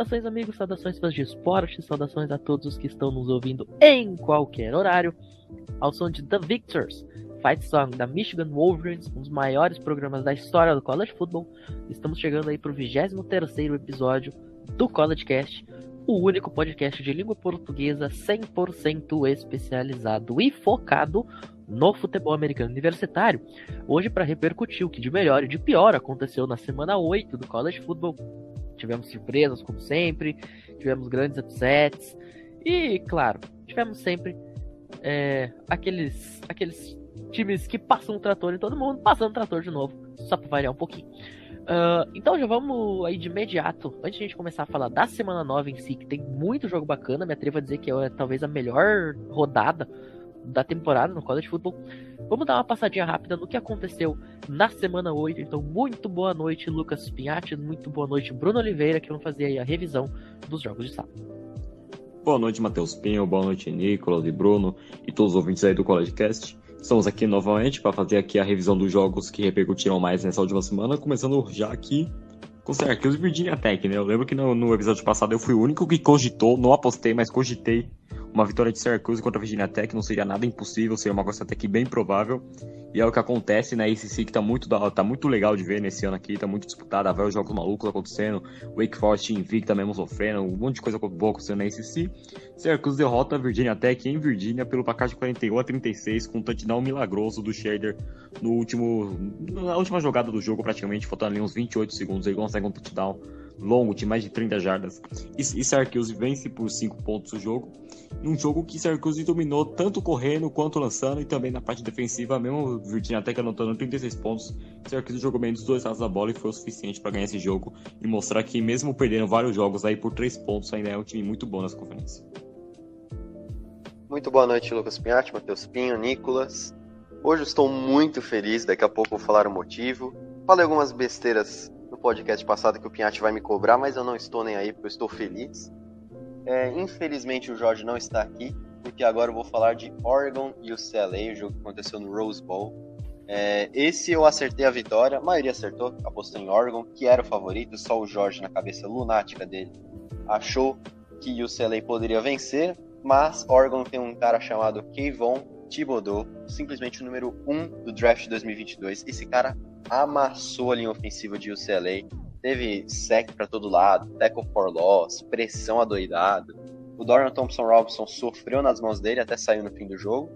Saudações, amigos, saudações fãs de esporte, saudações a todos os que estão nos ouvindo em qualquer horário. Ao som de The Victors, Fight Song da Michigan Wolverines, um dos maiores programas da história do college football. Estamos chegando aí para o 23 episódio do College Cast, o único podcast de língua portuguesa 100% especializado e focado no futebol americano universitário. Hoje para repercutir o que de melhor e de pior aconteceu na semana 8 do college football. Tivemos surpresas como sempre, tivemos grandes upsets e, claro, tivemos sempre é, aqueles aqueles times que passam o trator em todo mundo, passando o trator de novo, só para variar um pouquinho. Uh, então já vamos aí de imediato, antes de a gente começar a falar da semana 9 em si, que tem muito jogo bacana, me atrevo a dizer que é talvez a melhor rodada da temporada no college football. Vamos dar uma passadinha rápida no que aconteceu na semana 8. Então, muito boa noite, Lucas Pinhatti, muito boa noite, Bruno Oliveira, que vão fazer aí a revisão dos jogos de sábado. Boa noite, Matheus Pinho, boa noite, Nicolas e Bruno e todos os ouvintes aí do College Cast. Estamos aqui novamente para fazer aqui a revisão dos jogos que repercutiram mais nessa última semana, começando já aqui com e Virginia Tech, né? Eu lembro que no, no, episódio passado eu fui o único que cogitou, não apostei, mas cogitei uma vitória de Syracuse contra a Virginia Tech não seria nada impossível, seria uma coisa até que bem provável. E é o que acontece na né? ACC, que tá muito, tá muito legal de ver nesse ano aqui, tá muito disputada, vários jogos malucos acontecendo, Wake Forest invicta mesmo sofrendo, um monte de coisa boa acontecendo na ACC. Syracuse derrota a Virginia Tech em Virginia pelo placar de 41 a 36, com um touchdown milagroso do Shader no último, na última jogada do jogo, praticamente, faltando ali uns 28 segundos, ele consegue um touchdown longo, de mais de 30 jardas. E, e vence por 5 pontos o jogo. Num jogo que Syracuse dominou tanto correndo quanto lançando e também na parte defensiva, mesmo Virginia que anotando 36 pontos. Syracuse jogou bem dos dois lados da bola e foi o suficiente para ganhar esse jogo e mostrar que, mesmo perdendo vários jogos aí por 3 pontos, ainda é um time muito bom nessa conferência. Muito boa noite, Lucas Pinhatti, Matheus Pinho, Nicolas. Hoje estou muito feliz, daqui a pouco vou falar o motivo. Falei algumas besteiras podcast passado que o Pinhatti vai me cobrar, mas eu não estou nem aí porque eu estou feliz. É, infelizmente o Jorge não está aqui, porque agora eu vou falar de Oregon e o CLA, o jogo que aconteceu no Rose Bowl. É, esse eu acertei a vitória, a maioria acertou, apostou em Oregon, que era o favorito, só o Jorge, na cabeça lunática dele, achou que o CLA poderia vencer, mas Oregon tem um cara chamado Kayvon Thibodeau, simplesmente o número 1 um do draft 2022. Esse cara amassou a linha ofensiva de UCLA, teve sec para todo lado, tackle for loss, pressão adoidada. O Dorian Thompson Robinson sofreu nas mãos dele até sair no fim do jogo.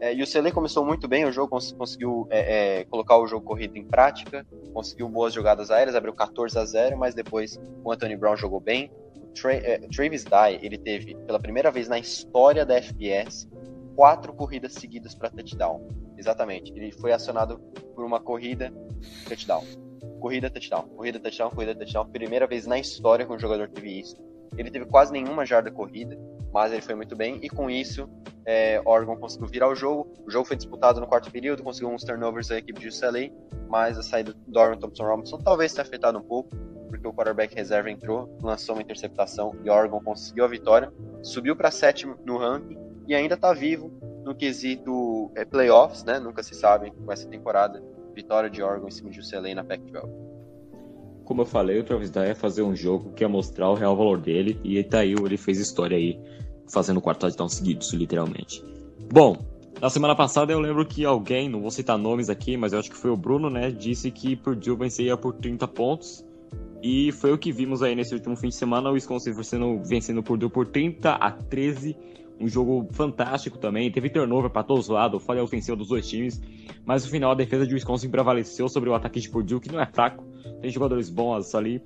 É, e o CLA começou muito bem, o jogo cons conseguiu é, é, colocar o jogo corrido em prática, conseguiu boas jogadas aéreas, abriu 14 a 0, mas depois o Anthony Brown jogou bem. Tra é, Travis Dye, ele teve, pela primeira vez na história da FBS, quatro corridas seguidas para touchdown. Exatamente. Ele foi acionado por uma corrida, touchdown. Corrida, touchdown. Corrida, touchdown, corrida, touchdown. Primeira vez na história que um jogador teve isso. Ele teve quase nenhuma jarda corrida, mas ele foi muito bem. E com isso, é, Oregon conseguiu virar o jogo. O jogo foi disputado no quarto período, conseguiu uns turnovers da equipe de UCLA, mas a saída do Dorian Thompson Robinson talvez tenha afetado um pouco, porque o quarterback reserva entrou, lançou uma interceptação e Oregon conseguiu a vitória. Subiu para sétimo no ranking e ainda está vivo no quesito é, playoffs, né? Nunca se sabe com essa temporada. Vitória de Oregon em cima de UCLA na Pac-12. Como eu falei, o Travis Dye ia fazer um jogo que ia mostrar o real valor dele e tá aí, ele fez história aí, fazendo quarto touchdown seguidos, literalmente. Bom, na semana passada eu lembro que alguém, não vou citar nomes aqui, mas eu acho que foi o Bruno, né, disse que Purdue venceria por 30 pontos. E foi o que vimos aí nesse último fim de semana, o Wisconsin vencendo, vencendo Purdue por 30 a 13 um jogo fantástico também. Teve turnover para todos os lados, falha ofensiva dos dois times. Mas no final a defesa de Wisconsin prevaleceu sobre o ataque de Purdue, que não é fraco. Tem jogadores bons ali.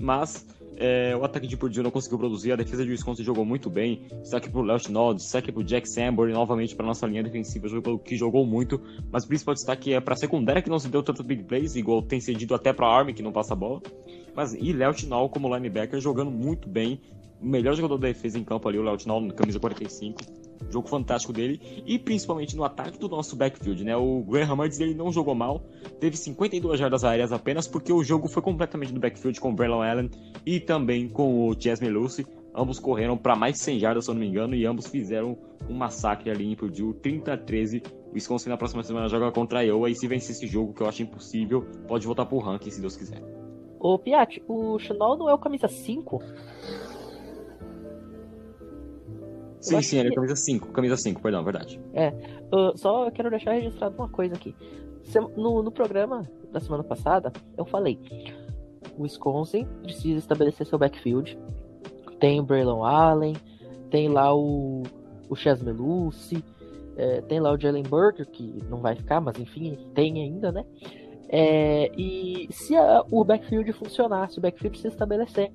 Mas é, o ataque de Purdue não conseguiu produzir. A defesa de Wisconsin jogou muito bem. Saque pro Left Nod, saque pro Jack Sanborn, novamente para nossa linha defensiva, que jogou muito. Mas o principal destaque é para a secundária, que não se deu tanto big plays, igual tem cedido até para a Army, que não passa a bola. Mas e Léo Tinal como linebacker jogando muito bem, o melhor jogador da defesa em campo ali, o Léo Tinal, camisa 45. Jogo fantástico dele. E principalmente no ataque do nosso backfield, né? O Graham Mertz, ele não jogou mal. Teve 52 jardas aéreas apenas, porque o jogo foi completamente no backfield com o Braylon Allen e também com o Jasmine Lucy. Ambos correram para mais de 100 jardas, se eu não me engano, e ambos fizeram um massacre ali em Purdue, 30 a 13. O Wisconsin na próxima semana joga contra a Iowa, e se vencer esse jogo, que eu acho impossível, pode voltar pro ranking, se Deus quiser. Ô, Piat, o Chanel não é o camisa 5? Sim, sim, ele é camisa 5, camisa 5, perdão, verdade. É, uh, só quero deixar registrado uma coisa aqui. No, no programa da semana passada, eu falei: o Wisconsin precisa estabelecer seu backfield. Tem o Braylon Allen, tem lá o, o Chas Melucci, é, tem lá o Jalen Burger, que não vai ficar, mas enfim, tem ainda, né? É, e se a, o backfield funcionar, se o backfield se estabelecer,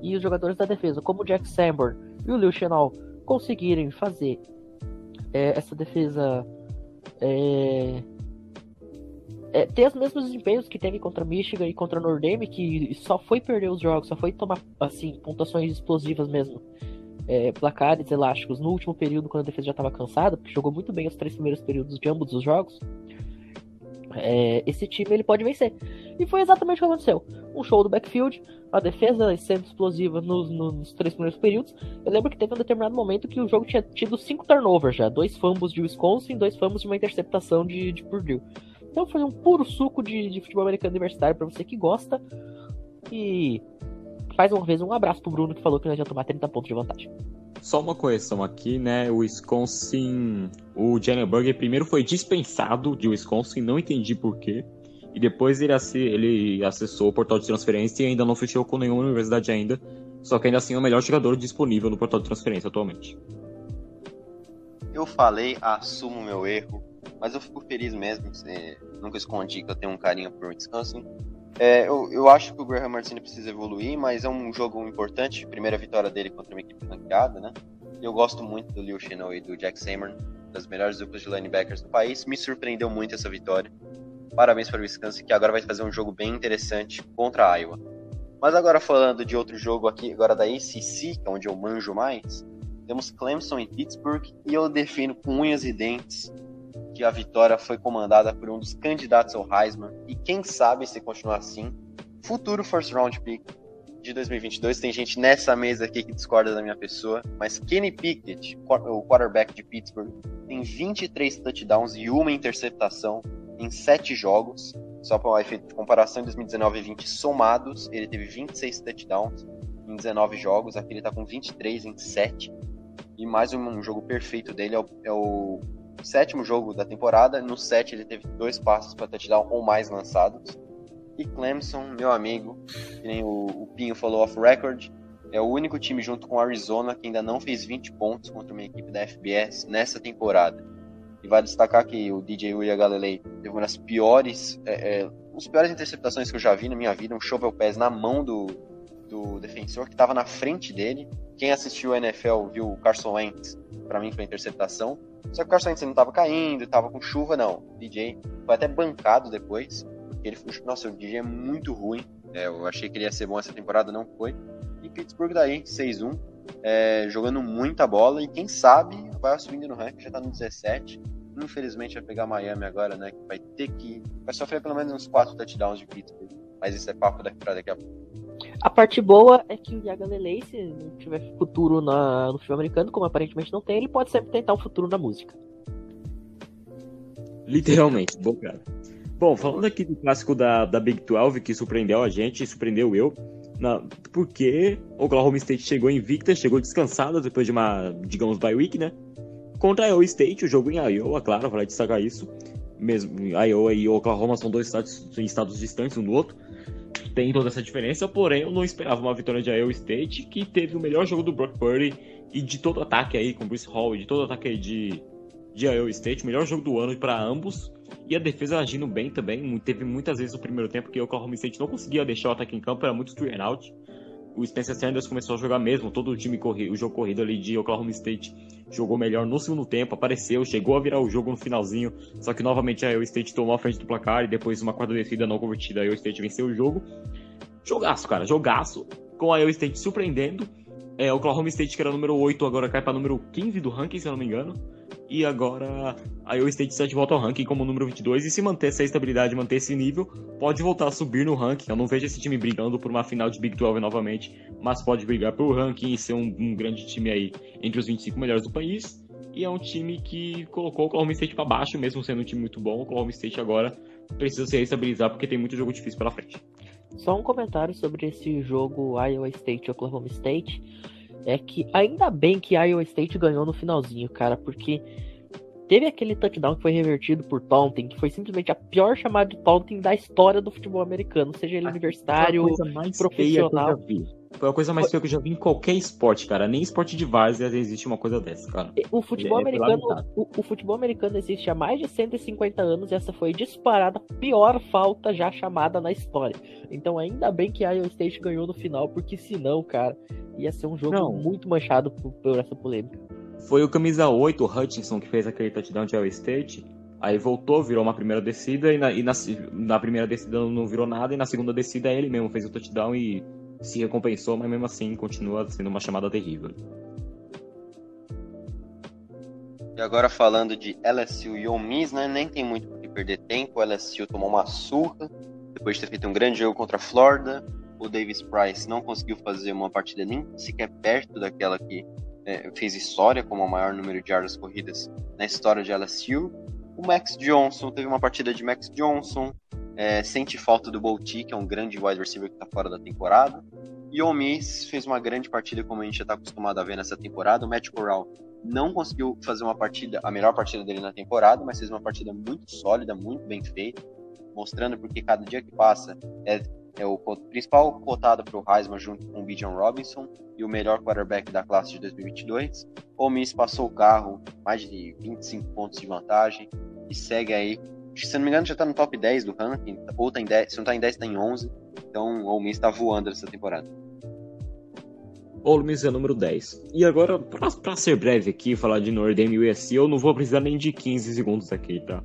e os jogadores da defesa, como o Jack Sanborn e o Lil Chenal, conseguirem fazer é, essa defesa é, é, ter os mesmos desempenhos que teve contra Michigan e contra Notre Dame, que só foi perder os jogos, só foi tomar assim pontuações explosivas mesmo, é, placares elásticos no último período quando a defesa já estava cansada, porque jogou muito bem os três primeiros períodos de ambos os jogos. É, esse time ele pode vencer. E foi exatamente o que aconteceu. Um show do backfield, a defesa sendo explosiva nos, nos, três primeiros períodos. Eu lembro que teve um determinado momento que o jogo tinha tido cinco turnovers já: dois fumbles de Wisconsin, dois fumbles de uma interceptação de, de Purdue. Então foi um puro suco de, de futebol americano universitário para você que gosta. E mais uma vez um abraço pro Bruno que falou que nós ia tomar 30 pontos de vantagem. Só uma correção aqui, né? O Wisconsin. O Jalen Burger primeiro foi dispensado de Wisconsin, não entendi porquê. E depois ele, ele acessou o portal de transferência e ainda não fechou com nenhuma universidade ainda. Só que ainda assim é o melhor jogador disponível no portal de transferência atualmente. Eu falei, assumo meu erro, mas eu fico feliz mesmo. Você nunca escondi que eu tenho um carinho por Wisconsin. É, eu, eu, acho que o Graham Martini precisa evoluir, mas é um jogo importante. Primeira vitória dele contra uma equipe ranqueada, né? Eu gosto muito do Liu Shino e do Jack Samer, das melhores duplas de linebackers do país. Me surpreendeu muito essa vitória. Parabéns para o Wisconsin, que agora vai fazer um jogo bem interessante contra a Iowa. Mas agora falando de outro jogo aqui, agora da ACC, que é onde eu manjo mais, temos Clemson e Pittsburgh, e eu defino com unhas e dentes que a vitória foi comandada por um dos candidatos ao Heisman e quem sabe se continuar assim, futuro first round pick de 2022. Tem gente nessa mesa aqui que discorda da minha pessoa, mas Kenny Pickett, o quarterback de Pittsburgh, tem 23 touchdowns e uma interceptação em 7 jogos. Só para um efeito de comparação, em 2019 e 20 somados, ele teve 26 touchdowns em 19 jogos. Aqui ele está com 23 em 7. E mais um, jogo perfeito dele é o, é o sétimo jogo da temporada. No 7 ele teve dois passos para touchdown ou mais lançados. E Clemson, meu amigo, que nem o, o Pinho falou off record, é o único time junto com Arizona que ainda não fez 20 pontos contra uma equipe da FBS nessa temporada. E vai destacar que o DJ William Galilei teve uma das piores, é, é, as piores interceptações que eu já vi na minha vida, um shovel pass na mão do, do defensor que estava na frente dele. Quem assistiu a NFL viu o Carson Wentz, para mim foi interceptação. Só que o Carson Wentz não estava caindo, estava com chuva, não. O DJ foi até bancado depois, ele foi, nossa, o DJ é muito ruim. É, eu achei que ele ia ser bom essa temporada, não foi. E Pittsburgh daí, 6-1, é, jogando muita bola e quem sabe vai subindo no ranking, já tá no 17. Infelizmente vai pegar Miami agora, né? Que vai ter que. Vai sofrer pelo menos uns 4 touchdowns de Pittsburgh. Mas isso é papo daqui pra daqui a pouco. A parte boa é que o Yaga Lele, se não tiver futuro na, no filme americano, como aparentemente não tem, ele pode sempre tentar um futuro na música. Literalmente, bom cara. Bom, falando aqui do clássico da, da Big 12, que surpreendeu a gente, surpreendeu eu, na, porque Oklahoma State chegou invicta, chegou descansada depois de uma, digamos, bye week, né? Contra Iowa State, o jogo em Iowa, claro, vai destacar isso. Mesmo, Iowa e Oklahoma são dois estados, estados distantes um do outro tem toda essa diferença, porém eu não esperava uma vitória de Iowa State, que teve o melhor jogo do Brock Purdy e de todo ataque aí com Bruce Hall e de todo ataque aí de, de Iowa State, o melhor jogo do ano para ambos. E a defesa agindo bem também, teve muitas vezes no primeiro tempo que o Oklahoma State não conseguia deixar o ataque em campo, era muito three and out o Spencer Sanders começou a jogar mesmo, todo o time corrido, o jogo corrido ali de Oklahoma State jogou melhor no segundo tempo, apareceu, chegou a virar o jogo no finalzinho, só que novamente a Iowa State tomou a frente do placar e depois uma quarta descida não convertida, a Iowa State venceu o jogo. Jogaço, cara, jogaço, com a Iowa State surpreendendo. É, Oklahoma State, que era número 8, agora cai para número 15 do ranking, se eu não me engano e agora a Iowa State está de volta ao ranking como número 22 e se manter essa estabilidade, manter esse nível, pode voltar a subir no ranking. Eu não vejo esse time brigando por uma final de Big 12 novamente, mas pode brigar pelo ranking e ser um, um grande time aí entre os 25 melhores do país. E é um time que colocou o Oklahoma State para baixo, mesmo sendo um time muito bom. O Oklahoma State agora precisa se estabilizar porque tem muito jogo difícil pela frente. Só um comentário sobre esse jogo Iowa State Oklahoma State. É que ainda bem que Iowa State ganhou no finalzinho, cara, porque teve aquele touchdown que foi revertido por taunting, que foi simplesmente a pior chamada de taunting da história do futebol americano, seja ele universitário, profissional. Foi a coisa mais feia que eu já vi em qualquer esporte, cara. Nem esporte de várzea existe uma coisa dessa, cara. O futebol é, americano, o, o, futebol americano existe há mais de 150 anos e essa foi disparada a pior falta já chamada na história. Então ainda bem que a Iowa State ganhou no final, porque senão, cara, ia ser um jogo Não. muito manchado por, por essa polêmica. Foi o camisa 8, o Hutchinson, que fez aquele touchdown de Iowa State. Aí voltou, virou uma primeira descida, e, na, e na, na, primeira descida não virou nada, e na segunda descida ele mesmo fez o touchdown e se recompensou, mas mesmo assim continua sendo uma chamada terrível. E agora falando de LSU e Ole Miss, né, nem tem muito que perder tempo, o LSU tomou uma surra, depois de ter feito um grande jogo contra a Florida, o Davis Price não conseguiu fazer uma partida nem sequer perto daquela que é, fez história como o maior número de yardas corridas na história de LSU. O Max Johnson teve uma partida de Max Johnson, é, sente falta do Bolti, que é um grande wide receiver que está fora da temporada. E o Miss fez uma grande partida, como a gente já está acostumado a ver nessa temporada. O Matt Corral não conseguiu fazer uma partida, a melhor partida dele na temporada, mas fez uma partida muito sólida, muito bem feita, mostrando porque cada dia que passa é é o principal cotado para o Heisman junto com o Bijan Robinson e o melhor quarterback da classe de 2022. O Miss passou o carro, mais de 25 pontos de vantagem e segue aí. Se não me engano, já está no top 10 do ranking, ou tá em 10, se não está em 10, está em 11. Então o Miss está voando nessa temporada. Ole Miss é número 10. E agora, para ser breve aqui, falar de Notre Dame e USC, eu não vou precisar nem de 15 segundos aqui, tá?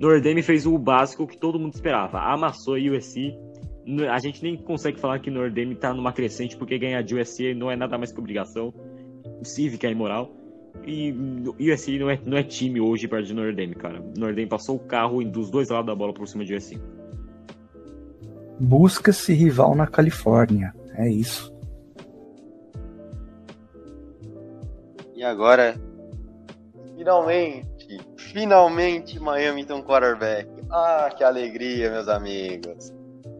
Notre Dame fez o básico que todo mundo esperava. Amassou a USC a gente nem consegue falar que Notre Dame tá numa crescente porque ganhar de USC não é nada mais que obrigação cívica e moral. E USC não é, não é time hoje perto de Notre Dame, cara. Notre Dame passou o carro dos dois lados da bola por cima de USC. Busca-se rival na Califórnia. É isso. E agora, finalmente, finalmente Miami tem um quarterback. Ah, que alegria, meus amigos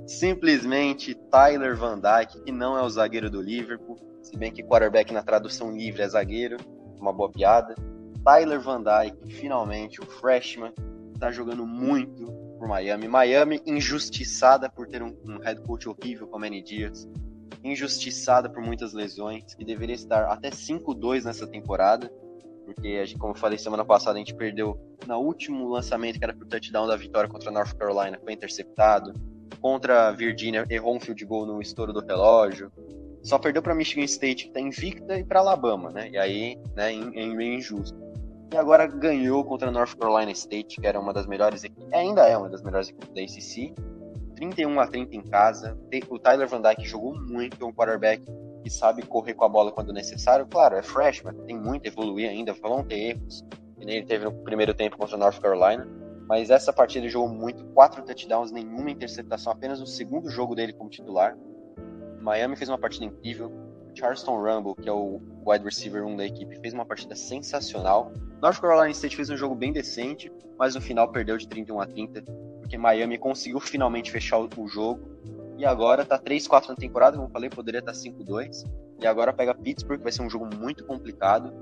simplesmente Tyler Van Dyke, que não é o zagueiro do Liverpool, se bem que quarterback na tradução livre é zagueiro, uma boa piada. Tyler Van Dyke, finalmente, o freshman, está jogando muito por Miami. Miami injustiçada por ter um, um head coach horrível como Manny Dias, injustiçada por muitas lesões, que deveria estar até 5-2 nessa temporada, porque, como eu falei semana passada, a gente perdeu no último lançamento, que era pro touchdown da vitória contra a North Carolina, foi interceptado contra a Virginia, errou um field goal no estouro do relógio. Só perdeu para Michigan State, que está invicta, e para Alabama, né? E aí, né, é meio injusto. E agora ganhou contra a North Carolina State, que era uma das melhores equipes, ainda é uma das melhores equipes da ACC. 31 a 30 em casa. O Tyler Van Dyke jogou muito, é um quarterback que sabe correr com a bola quando necessário. Claro, é freshman, tem muito a evoluir ainda, vão ter erros, que nem ele teve no primeiro tempo contra a North Carolina mas essa partida ele jogou muito, quatro touchdowns, nenhuma interceptação, apenas no segundo jogo dele como titular. Miami fez uma partida incrível. Charleston Rumble, que é o wide receiver 1 da equipe, fez uma partida sensacional. North Carolina State fez um jogo bem decente, mas no final perdeu de 31 a 30, porque Miami conseguiu finalmente fechar o jogo. E agora tá 3-4 na temporada, como eu falei, poderia estar tá 5-2. E agora pega Pittsburgh, vai ser um jogo muito complicado.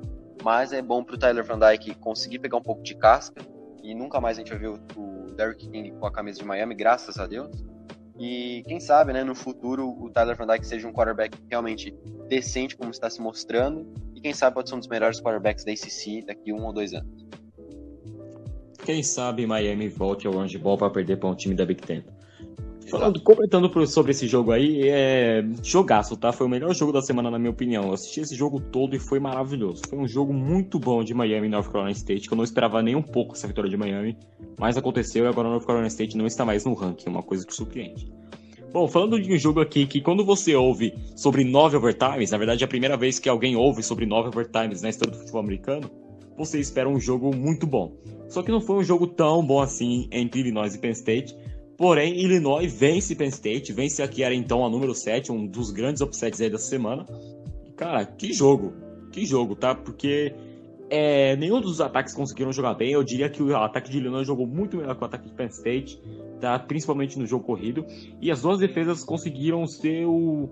Mas é bom pro Tyler Van Dyke conseguir pegar um pouco de casca e nunca mais a gente vai ver o, o Derrick King com a camisa de Miami, graças a Deus. E quem sabe, né, no futuro o Tyler Van Dyke seja um quarterback realmente decente, como está se mostrando, e quem sabe pode ser um dos melhores quarterbacks da ACC daqui um ou dois anos. Quem sabe Miami volte ao Orange Ball para perder para um time da Big Ten. Falando, comentando sobre esse jogo aí, é jogaço, tá? Foi o melhor jogo da semana, na minha opinião. Eu assisti esse jogo todo e foi maravilhoso. Foi um jogo muito bom de Miami e North Carolina State, que eu não esperava nem um pouco essa vitória de Miami, mas aconteceu e agora North Carolina State não está mais no ranking, uma coisa que surpreende. Bom, falando de um jogo aqui que quando você ouve sobre nove overtimes, na verdade é a primeira vez que alguém ouve sobre nove overtimes na história do futebol americano, você espera um jogo muito bom. Só que não foi um jogo tão bom assim entre Illinois e Penn State, Porém, Illinois vence Penn State, vence a que era então a número 7, um dos grandes upsets aí da semana. Cara, que jogo, que jogo, tá? Porque é, nenhum dos ataques conseguiram jogar bem. Eu diria que o ataque de Illinois jogou muito melhor que o ataque de Penn State, tá? principalmente no jogo corrido. E as duas defesas conseguiram ser o,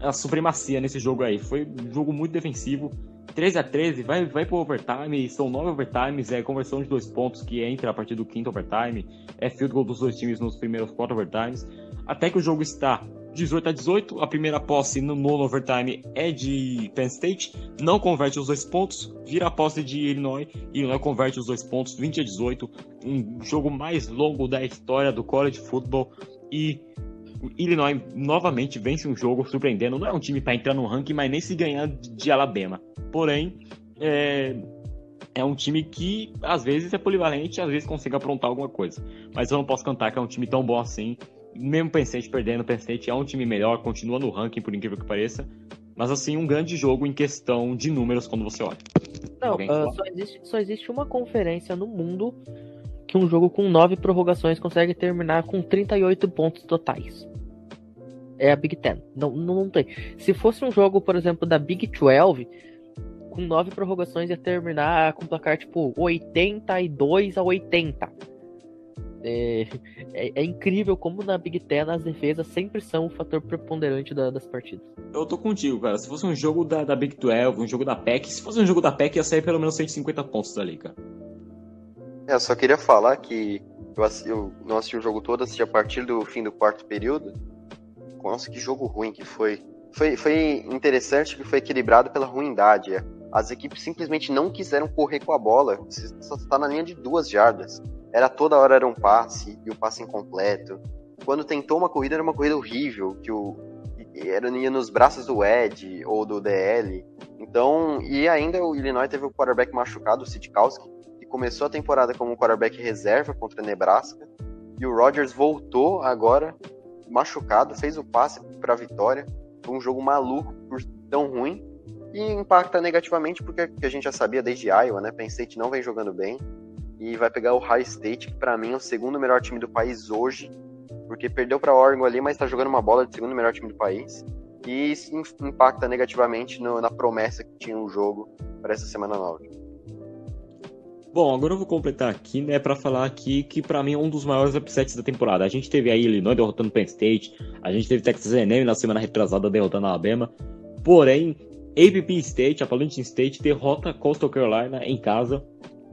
a supremacia nesse jogo aí. Foi um jogo muito defensivo. 13 a 13 vai, vai pro overtime, são nove overtimes, é conversão de dois pontos que entra a partir do quinto overtime, é field goal dos dois times nos primeiros quatro overtimes, até que o jogo está 18 a 18, a primeira posse no nono overtime é de Penn State, não converte os dois pontos, vira a posse de Illinois, e Illinois converte os dois pontos, 20 a 18, um jogo mais longo da história do college football, e Illinois novamente vence um jogo surpreendendo. Não é um time para entrar no ranking, mas nem se ganhar de Alabama. Porém, é, é um time que às vezes é polivalente, às vezes consegue aprontar alguma coisa. Mas eu não posso cantar que é um time tão bom assim. Mesmo Penn State perdendo, Penn State é um time melhor, continua no ranking, por incrível que pareça. Mas assim, um grande jogo em questão de números quando você olha. Não, uh, só, existe, só existe uma conferência no mundo que um jogo com nove prorrogações consegue terminar com 38 pontos totais. É a Big Ten. Não, não, tem. Se fosse um jogo, por exemplo, da Big 12, com nove prorrogações ia terminar com placar tipo 82 a 80. É, é, é, incrível como na Big Ten as defesas sempre são o fator preponderante da, das partidas. Eu tô contigo, cara. Se fosse um jogo da, da Big 12, um jogo da PEC, se fosse um jogo da PEC ia sair pelo menos 150 pontos dali, cara. É, eu só queria falar que eu, assisti, eu não assisti o jogo todo, assisti a partir do fim do quarto período. Nossa, que jogo ruim que foi. Foi, foi interessante que foi equilibrado pela ruindade. As equipes simplesmente não quiseram correr com a bola. Você só está na linha de duas jardas. Era toda hora era um passe e o passe incompleto. Quando tentou uma corrida era uma corrida horrível, que o era ia nos braços do Ed ou do DL. Então, e ainda o Illinois teve o quarterback machucado, o Sitkowski, começou a temporada como quarterback reserva contra Nebraska. E o Rodgers voltou agora machucado, fez o passe para a vitória. Foi um jogo maluco por tão ruim. E impacta negativamente porque a gente já sabia desde Iowa, né? Penn State não vem jogando bem. E vai pegar o High State, que para mim é o segundo melhor time do país hoje. Porque perdeu para Oregon ali, mas está jogando uma bola de segundo melhor time do país. E isso impacta negativamente no, na promessa que tinha o jogo para essa semana nova. Bom, agora eu vou completar aqui, né, para falar aqui que para mim é um dos maiores upsets da temporada. A gente teve aí Illinois derrotando Penn State, a gente teve Texas A&M na semana retrasada derrotando Alabama. Porém, APP State, Appalachian State derrota Coastal Carolina em casa.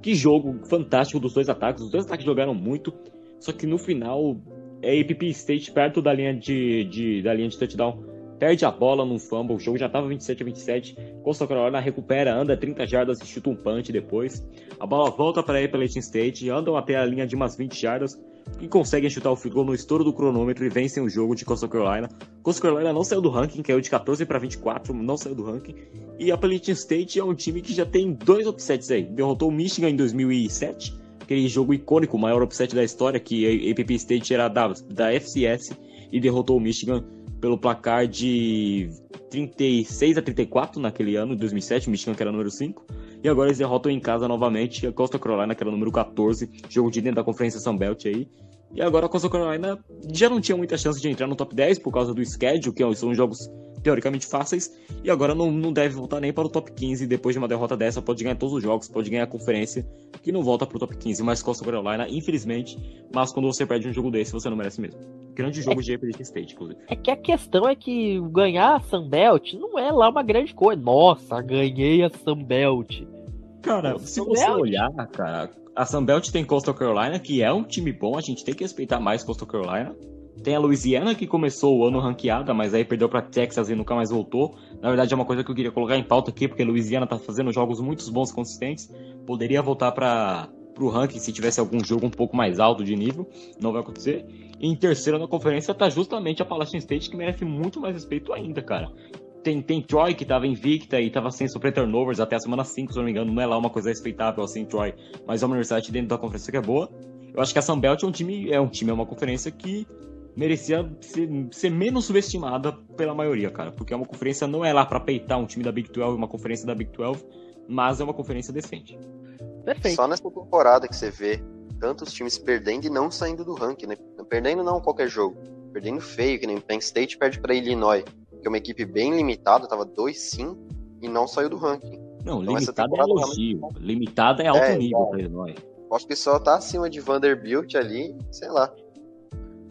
Que jogo fantástico dos dois ataques. Os dois ataques jogaram muito, só que no final a APP State perto da linha de, de da linha de touchdown perde a bola num fumble, o jogo já estava 27 a 27. Costa Carolina recupera, anda 30 jardas e chuta um punch depois. A bola volta para Appalachian State, andam até a linha de umas 20 jardas e conseguem chutar o field goal no estouro do cronômetro e vencem o jogo de Costa Carolina. Costa Carolina não saiu do ranking, caiu de 14 para 24, não saiu do ranking. E Appalachian State é um time que já tem dois upsets aí. Derrotou o Michigan em 2007, aquele jogo icônico, o maior upset da história, que a APP State era da, da FCS e derrotou o Michigan pelo placar de 36 a 34 naquele ano, 2007, Michigan que era número 5. E agora eles derrotam em casa novamente a Costa Carolina, que era número 14, jogo de dentro da Conferência São Belt aí. E agora a Costa Carolina já não tinha muita chance de entrar no top 10 por causa do schedule, que são jogos teoricamente fáceis, e agora não, não deve voltar nem para o top 15. Depois de uma derrota dessa, pode ganhar todos os jogos, pode ganhar a conferência, que não volta para o top 15. Mas Costa Carolina, infelizmente, mas quando você perde um jogo desse, você não merece mesmo. Grande jogo é, de Appalachian State, inclusive. É que a questão é que ganhar a Sunbelt não é lá uma grande coisa. Nossa, ganhei a Sunbelt. Cara, se você olhar, cara, a Sunbelt tem Coastal Carolina, que é um time bom, a gente tem que respeitar mais Coastal Carolina. Tem a Louisiana, que começou o ano ranqueada, mas aí perdeu para Texas e nunca mais voltou. Na verdade, é uma coisa que eu queria colocar em pauta aqui, porque a Louisiana tá fazendo jogos muito bons consistentes. Poderia voltar para o ranking se tivesse algum jogo um pouco mais alto de nível. Não vai acontecer. E em terceiro na conferência tá justamente a Appalachian State, que merece muito mais respeito ainda, cara. Tem, tem Troy, que tava invicta e tava sem sofrer turnovers até a semana 5, se não me engano. Não é lá uma coisa respeitável assim, Troy. Mas é uma universidade dentro da conferência que é boa. Eu acho que a Sunbelt é um time, é um time, é uma conferência que merecia ser, ser, menos subestimada pela maioria, cara. Porque é uma conferência, não é lá para peitar um time da Big 12, uma conferência da Big 12, mas é uma conferência decente. Perfeito. Só nessa temporada que você vê tantos times perdendo e não saindo do ranking, né? Perdendo não qualquer jogo, perdendo feio, que nem Penn State perde para Illinois, que é uma equipe bem limitada, tava 2-5 e não saiu do ranking. Não, Então, essa limitado é temporada elogio. Limitado é alto É, nível pra Illinois. Acho que só tá acima de Vanderbilt ali, sei lá.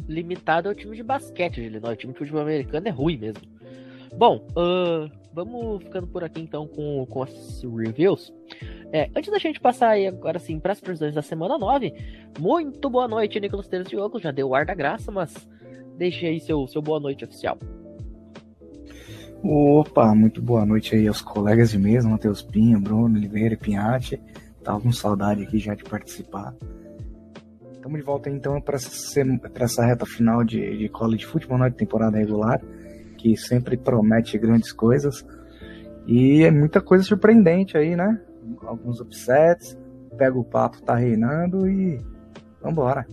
Limitado é o time de basquete de Illinois. O time de futebol americano é ruim mesmo. Bom, ahn, vamos ficando por aqui então com, com as reviews. É, antes da gente passar aí agora sim para as previsões da semana 9, muito boa noite, Nicolas Teres Diogo. Já deu o ar da graça, mas deixe aí seu, seu boa noite oficial. Opa, muito boa noite aí aos colegas de mesa, Matheus Pinho, Bruno Oliveira e Pinhatti. Tava com saudade aqui já de participar. Estamos de volta então para essa, reta final de, de college futebol, né, de temporada regular, que sempre promete grandes coisas. E é muita coisa surpreendente aí, né? Alguns upsets, pega o papo, tá reinando e vambora.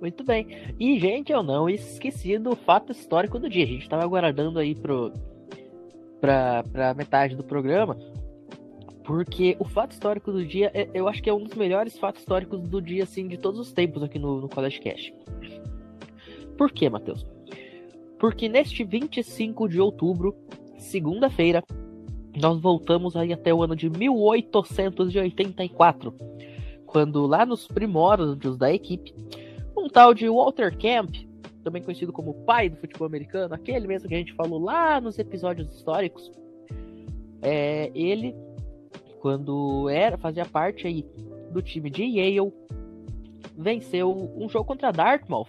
Muito bem. E, gente, eu não esqueci do fato histórico do dia. A gente tava aguardando aí pro, pra, pra metade do programa. Porque o fato histórico do dia, é- eu acho que é um dos melhores fatos históricos do dia, assim, de todos os tempos aqui no, no College Cash. Por quê, Matheus? Porque neste 25 de outubro, segunda-feira, nós voltamos aí até o ano de 1884. Quando lá nos primórdios da equipe, um tal de Walter Camp, também conhecido como pai do futebol americano, aquele mesmo que a gente falou lá nos episódios históricos, é, ele, quando era fazia parte aí do time de Yale, venceu um jogo contra Dartmouth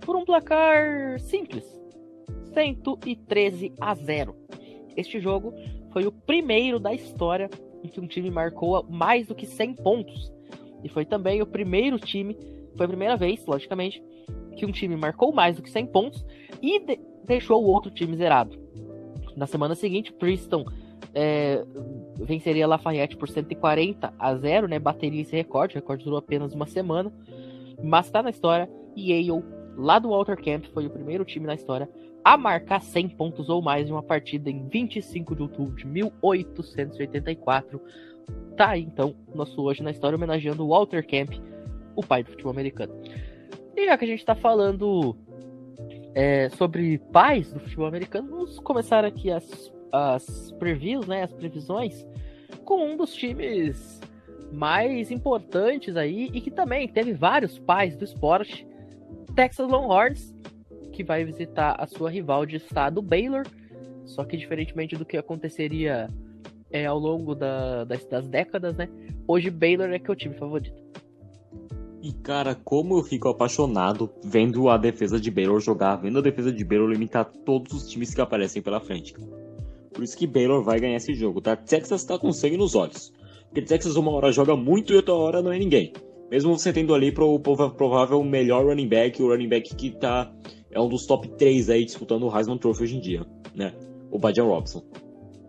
por um placar simples, 113 a 0. Este jogo foi o primeiro da história em que um time marcou mais do que 100 pontos. E foi também o primeiro time foi a primeira vez, logicamente, que um time marcou mais do que 100 pontos e de- deixou o outro time zerado. Na semana seguinte, Princeton é, venceria Lafayette por 140 a 0, né? Bateria esse recorde, o recorde durou apenas uma semana, mas está na história. Yale, lá do Walter Camp, foi o primeiro time na história a marcar 100 pontos ou mais em uma partida em 25 de outubro de 1884. Tá aí então, nosso hoje na história homenageando o Walter Camp, o pai do futebol americano. E já que a gente tá falando é, sobre pais do futebol americano, vamos começar aqui as, as previews, né, as previsões, com um dos times mais importantes aí e que também teve vários pais do esporte, Texas Longhorns, que vai visitar a sua rival de estado, Baylor, só que diferentemente do que aconteceria é, ao longo da- das, das décadas, né, hoje Baylor é que é o time favorito. E cara, como eu fico apaixonado vendo a defesa de Baylor jogar, vendo a defesa de Baylor limitar todos os times que aparecem pela frente. cara. Por isso que Baylor vai ganhar esse jogo, tá? Texas tá com sangue nos olhos. Porque Texas uma hora joga muito e outra hora não é ninguém. Mesmo você tendo ali pro provável melhor running back, o running back que tá é um dos top 3 aí disputando o Heisman Trophy hoje em dia, né? O Bajan Robson.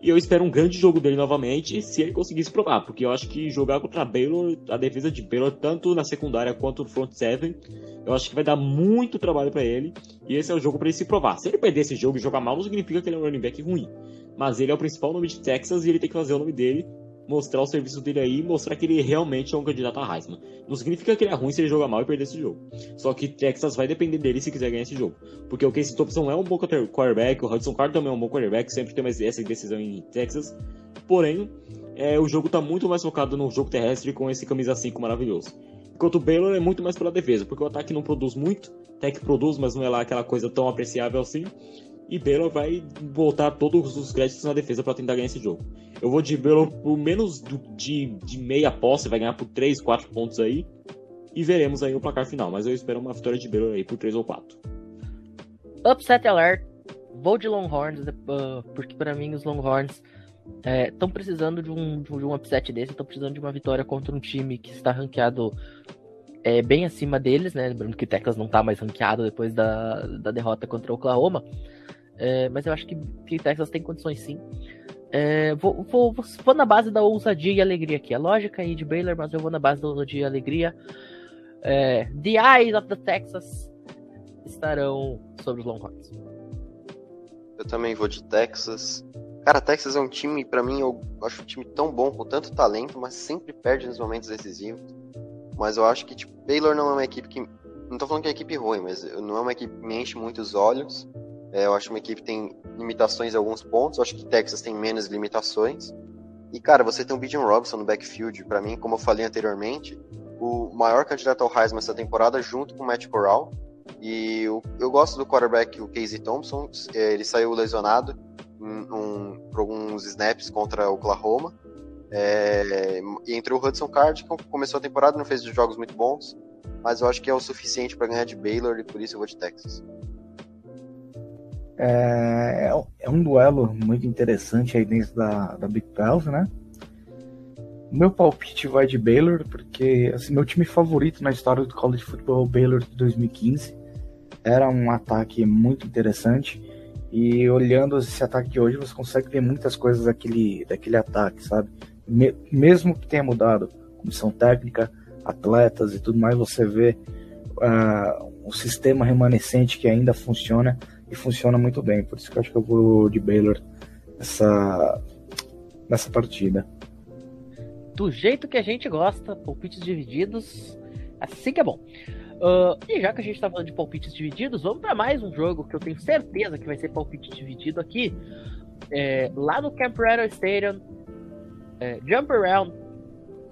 E eu espero um grande jogo dele novamente, se ele conseguir se provar, porque eu acho que jogar contra Baylor, a defesa de Baylor, tanto na secundária quanto no front seven, eu acho que vai dar muito trabalho pra ele, e esse é o jogo pra ele se provar. Se ele perder esse jogo e jogar mal, não significa que ele é um running back ruim, mas ele é o principal nome de Texas e ele tem que fazer o nome dele, mostrar o serviço dele aí mostrar que ele realmente é um candidato a Heisman. Não significa que ele é ruim se ele jogar mal e perder esse jogo. Só que Texas vai depender dele se quiser ganhar esse jogo. Porque o Casey Thompson é um bom quarter- quarterback, o Hudson Card também é um bom quarterback, sempre tem essa decisão em Texas. Porém, é, o jogo tá muito mais focado no jogo terrestre com esse camisa 5 maravilhoso. Enquanto o Baylor é muito mais pela defesa, porque o ataque não produz muito, até que produz, mas não é lá aquela coisa tão apreciável assim. E Baylor vai botar todos os créditos na defesa para tentar ganhar esse jogo. Eu vou de Baylor por menos do- de, de meia posse, vai ganhar por 3, 4 pontos aí. E veremos aí o placar final, mas eu espero uma vitória de Baylor aí por 3 ou 4. Upset alert. Vou de Longhorns, uh, porque pra mim os Longhorns estão precisando de um, de um upset desse, estão precisando de uma vitória contra um time que está ranqueado é, bem acima deles, né? Lembrando que o Texas não tá mais ranqueado depois da, da derrota contra o Oklahoma. É, mas eu acho que, que Texas tem condições sim. É, vou, vou, vou, na base da ousadia e alegria aqui. A lógica aí de Baylor, mas eu vou na base da ousadia e alegria. É, the Eyes of the Texas estarão sobre os Longhorns. Eu também vou de Texas. Cara, Texas é um time, pra mim, eu acho um time tão bom, com tanto talento, mas sempre perde nos momentos decisivos. Mas eu acho que, tipo, Baylor não é uma equipe que. Não tô falando que é equipe ruim, mas não é uma equipe que me enche muito os olhos. É, eu acho que uma equipe tem limitações em alguns pontos. Eu acho que Texas tem menos limitações. E, cara, você tem o Bijan Robson no backfield, para mim, como eu falei anteriormente, o maior candidato ao Heisman essa temporada, junto com o Matt Corral. E eu, eu gosto do quarterback, o Casey Thompson, é, ele saiu lesionado um, por alguns snaps contra o Oklahoma. É, e entre o Hudson Card, que começou a temporada, não fez jogos muito bons, mas eu acho que é o suficiente para ganhar de Baylor e por isso eu vou de Texas. É, é um duelo muito interessante aí dentro da, da Big 12, né? Meu palpite vai de Baylor, porque assim, meu time favorito na história do college football é o Baylor de 2015. Era um ataque muito interessante. E olhando esse ataque de hoje, você consegue ver muitas coisas daquele, daquele ataque, sabe? Me, mesmo que tenha mudado comissão técnica, atletas e tudo mais, você vê uh, um sistema remanescente que ainda funciona e funciona muito bem. Por isso que eu acho que eu vou de Baylor nessa, nessa partida. Do jeito que a gente gosta, palpites divididos, assim que é bom. Uh, e já que a gente tá falando de palpites divididos, vamos para mais um jogo que eu tenho certeza que vai ser palpite dividido aqui. É, lá no Camp Rattle Stadium, é, Jump Around,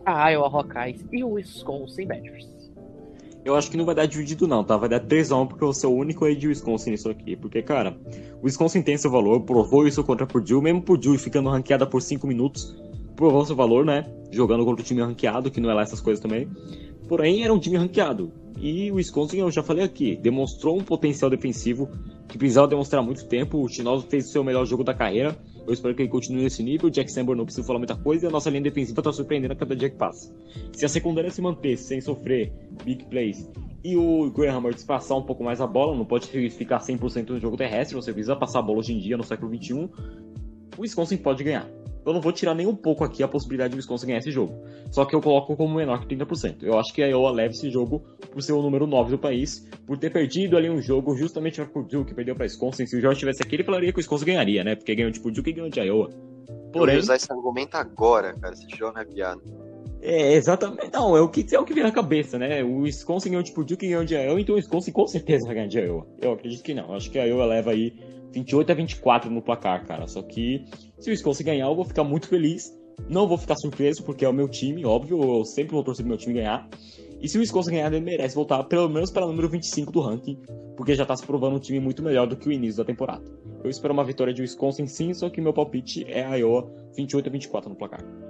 a Iowa Hawkeyes e o Wisconsin Badgers. Eu acho que não vai dar dividido não, tá? Vai dar 3x1 porque eu sou o único aí de Wisconsin nisso aqui. Porque, cara, o Wisconsin tem seu valor, provou isso contra a Purdue, mesmo Purdue ficando ranqueada por 5 minutos, provou seu valor, né? Jogando contra o time ranqueado, que não é lá essas coisas também. Porém, era um time ranqueado. E o Wisconsin, eu já falei aqui, demonstrou um potencial defensivo que precisava demonstrar há muito tempo. O Chinoso fez o seu melhor jogo da carreira. Eu espero que ele continue nesse nível. O Jack Sanborn não precisa falar muita coisa e a nossa linha defensiva está surpreendendo a cada dia que passa. Se a secundária se manter sem sofrer big plays e o Graham Mertz passar um pouco mais a bola, não pode ficar 100% no jogo terrestre, você precisa passar a bola hoje em dia no século 21, o Wisconsin pode ganhar eu não vou tirar nem um pouco aqui a possibilidade de Wisconsin ganhar esse jogo. Só que eu coloco como menor que 30%. Eu acho que a Iowa leva esse jogo por ser o número 9 do país, por ter perdido ali um jogo justamente para Purdue, que perdeu para Wisconsin. Se o Jorge estivesse aqui, ele falaria que o Wisconsin ganharia, né? Porque ganhou de Purdue e ganhou de Iowa. Porém... Eu usar esse argumento agora, cara. Esse jogo é piada. É, exatamente. Não, é o que, é o que vem na cabeça, né? O Wisconsin ganhou de Purdue, que ganhou de Iowa, então o Wisconsin com certeza vai ganhar de Iowa. Eu acredito que não. Eu acho que a Iowa leva aí 28 a 24 no placar, cara. Só que se o Wisconsin ganhar, eu vou ficar muito feliz. Não vou ficar surpreso, porque é o meu time, óbvio. Eu sempre vou torcer pro meu time ganhar. E se o Wisconsin ganhar, ele merece voltar pelo menos para o número 25 do ranking, porque já tá se provando um time muito melhor do que o início da temporada. Eu espero uma vitória de Wisconsin sim, só que meu palpite é a Iowa 28 a 24 no placar.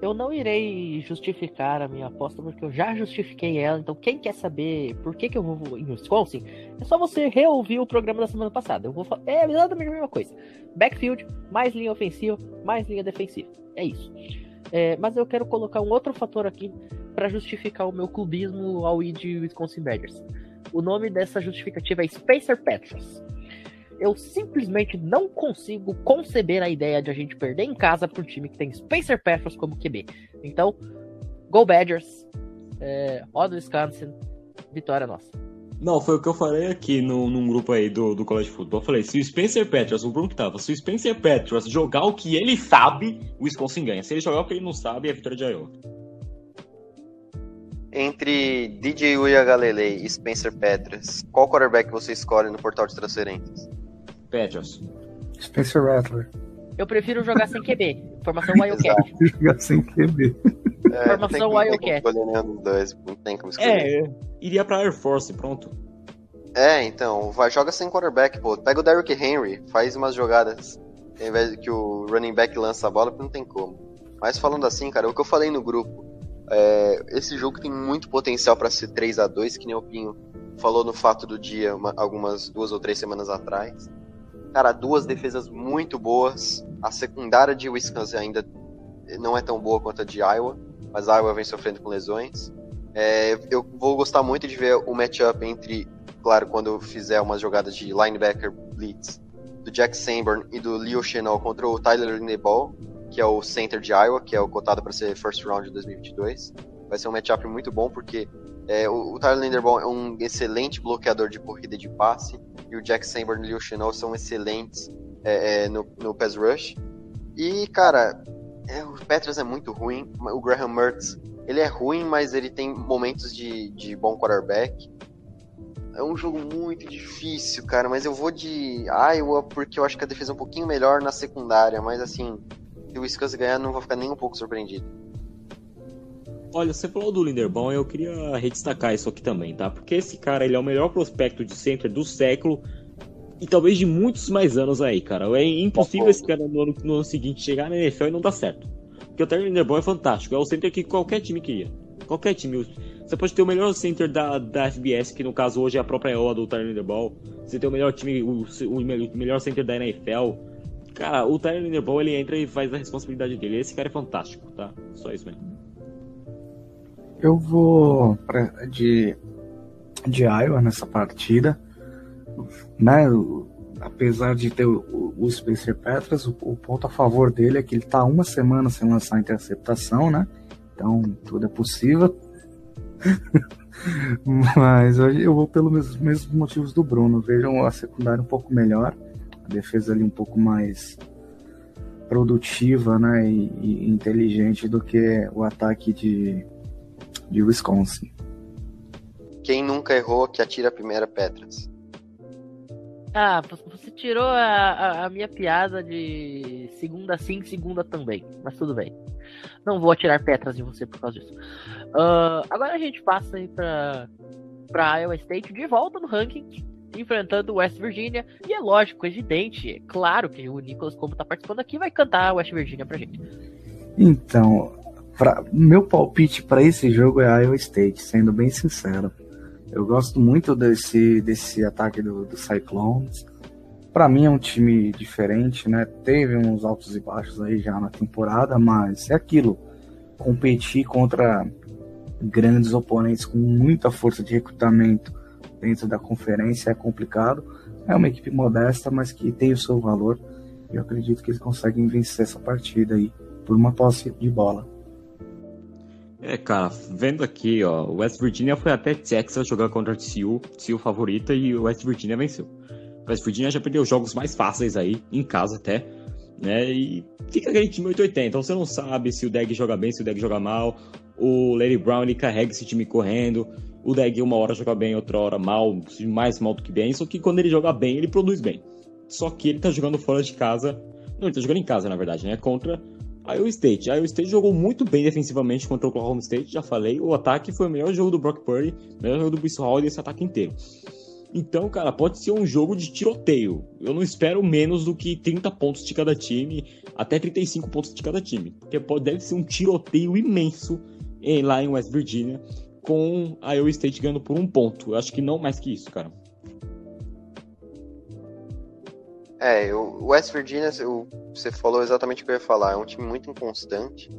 Eu não irei justificar a minha aposta porque eu já justifiquei ela. Então, quem quer saber por que, que eu vou em Wisconsin, é só você reouvir o programa da semana passada. Eu vou falar. É exatamente a mesma coisa. Backfield, mais linha ofensiva, mais linha defensiva. É isso. É, mas eu quero colocar um outro fator aqui para justificar o meu clubismo ao ir de Wisconsin Badgers. O nome dessa justificativa é Spencer Petros eu simplesmente não consigo conceber a ideia de a gente perder em casa pro time que tem Spencer Petros como QB. Então, Go Badgers, é, Odd Wisconsin, vitória nossa. Não, foi o que eu falei aqui no, num grupo aí do, do College Football. Eu falei, se o Spencer Petros, o Bruno que tava, se o Spencer Petros jogar o que ele sabe, o Wisconsin ganha. Se ele jogar o que ele não sabe, é a vitória de Iowa. Entre DJ Uyagalelei e Spencer Petras, qual quarterback você escolhe no portal de transferências? Patriots. Spencer Rattler. Eu prefiro jogar sem QB. Formação Wildcat. jogar sem QB. É, Formação Wildcat. Não dois, não tem como escolher. É, iria pra Air Force, pronto. É, então, vai, joga sem quarterback, pô. Pega o Derrick Henry, faz umas jogadas. Ao invés de que o running back lança a bola, não tem como. Mas falando assim, cara, o que eu falei no grupo, é, esse jogo tem muito potencial para ser 3 a 2 que nem o Pinho falou no fato do dia uma, algumas duas ou três semanas atrás. Cara, duas defesas muito boas. A secundária de Wisconsin ainda não é tão boa quanto a de Iowa, mas a Iowa vem sofrendo com lesões. É, eu vou gostar muito de ver o matchup entre, claro, quando eu fizer umas jogadas de linebacker blitz do Jack Sanborn e do Leo Chenal contra o Tyler Lindebaugh, que é o center de Iowa, que é o cotado para ser first round de 2022. Vai ser um matchup muito bom porque é, o, o Tyler Linderbaum é um excelente bloqueador de corrida de passe e o Jack Sanborn e o Chenal são excelentes é, é, no, no pass rush. E, cara, é, o Petras é muito ruim. O Graham Mertz, ele é ruim, mas ele tem momentos de, de bom quarterback. É um jogo muito difícil, cara, mas eu vou de Iowa porque eu acho que a defesa é um pouquinho melhor na secundária, mas assim, Se o Wisconsin ganhar, não vou ficar nem um pouco surpreendido. Olha, você falou do Linderbaum, eu queria redestacar isso aqui também, tá? Porque esse cara, ele é o melhor prospecto de center do século e talvez de muitos mais anos aí, cara. É impossível esse cara no ano, no ano seguinte chegar na NFL e não dar certo. Porque o Terry Linderbaum é fantástico, é o center que qualquer time queria. Qualquer time. Você pode ter o melhor center da, da FBS, que no caso hoje é a própria EOA do Tyler Linderbaum. Você tem o melhor time, o, o, melhor center da NFL. Cara, o Tyler Linderbaum ele entra e faz a responsabilidade dele. Esse cara é fantástico, tá? Só isso mesmo. Eu vou pra, de, de Iowa nessa partida. Né? Apesar de ter o, o Spencer Petras, o, o, ponto a favor dele é que ele tá uma semana sem lançar interceptação, né? Então tudo é possível. Mas hoje eu vou pelos mesmos motivos do Bruno. Vejam a secundária um pouco melhor, a defesa ali um pouco mais produtiva né, e, e inteligente do que o ataque de, de Wisconsin. Quem nunca errou que atira a primeira Petras? Ah, você tirou a, a, a, minha piada de segunda sim, segunda também. Mas tudo bem. Não vou atirar Petras em você por causa disso. Uh, agora a gente passa aí pra, pra Iowa State de volta no ranking, enfrentando West Virginia. E é lógico, evidente, é claro que o Nicolas, como tá participando aqui, vai cantar West Virginia pra gente. Então, pra, meu palpite para esse jogo é Iowa State, sendo bem sincero. Eu gosto muito desse, desse ataque do, do Cyclones. Para mim é um time diferente, né? Teve uns altos e baixos aí já na temporada, mas é aquilo. Competir contra grandes oponentes com muita força de recrutamento dentro da conferência é complicado. É uma equipe modesta, mas que tem o seu valor. E eu acredito que eles conseguem vencer essa partida aí por uma posse de bola. É, cara, vendo aqui, ó, West Virginia foi até Texas jogar contra a TCU, TCU favorita, e o West Virginia venceu. West Virginia já perdeu jogos mais fáceis aí, em casa até, né, e fica aquele time 880, então você não sabe se o Deg joga bem, se o Deg joga mal, o Larry Brown ele carrega esse time correndo, o Deg uma hora joga bem, outra hora mal, mais mal do que bem, só que quando ele joga bem, ele produz bem. Só que ele tá jogando fora de casa, não, ele tá jogando em casa, na verdade, né, contra Iowa State. Iowa State jogou muito bem defensivamente contra o Oklahoma State, já falei. O ataque foi o melhor jogo do Brock Purdy, o melhor jogo do Bruce Hall desse ataque inteiro. Então, cara, pode ser um jogo de tiroteio. Eu não espero menos do que 30 pontos de cada time, até 35 pontos de cada time. Porque pode, deve ser um tiroteio imenso em, lá em West Virginia, com a Iowa State ganhando por um ponto. Eu acho que não mais que isso, cara. É, o West Virginia, você falou exatamente o que eu ia falar. É um time muito inconstante.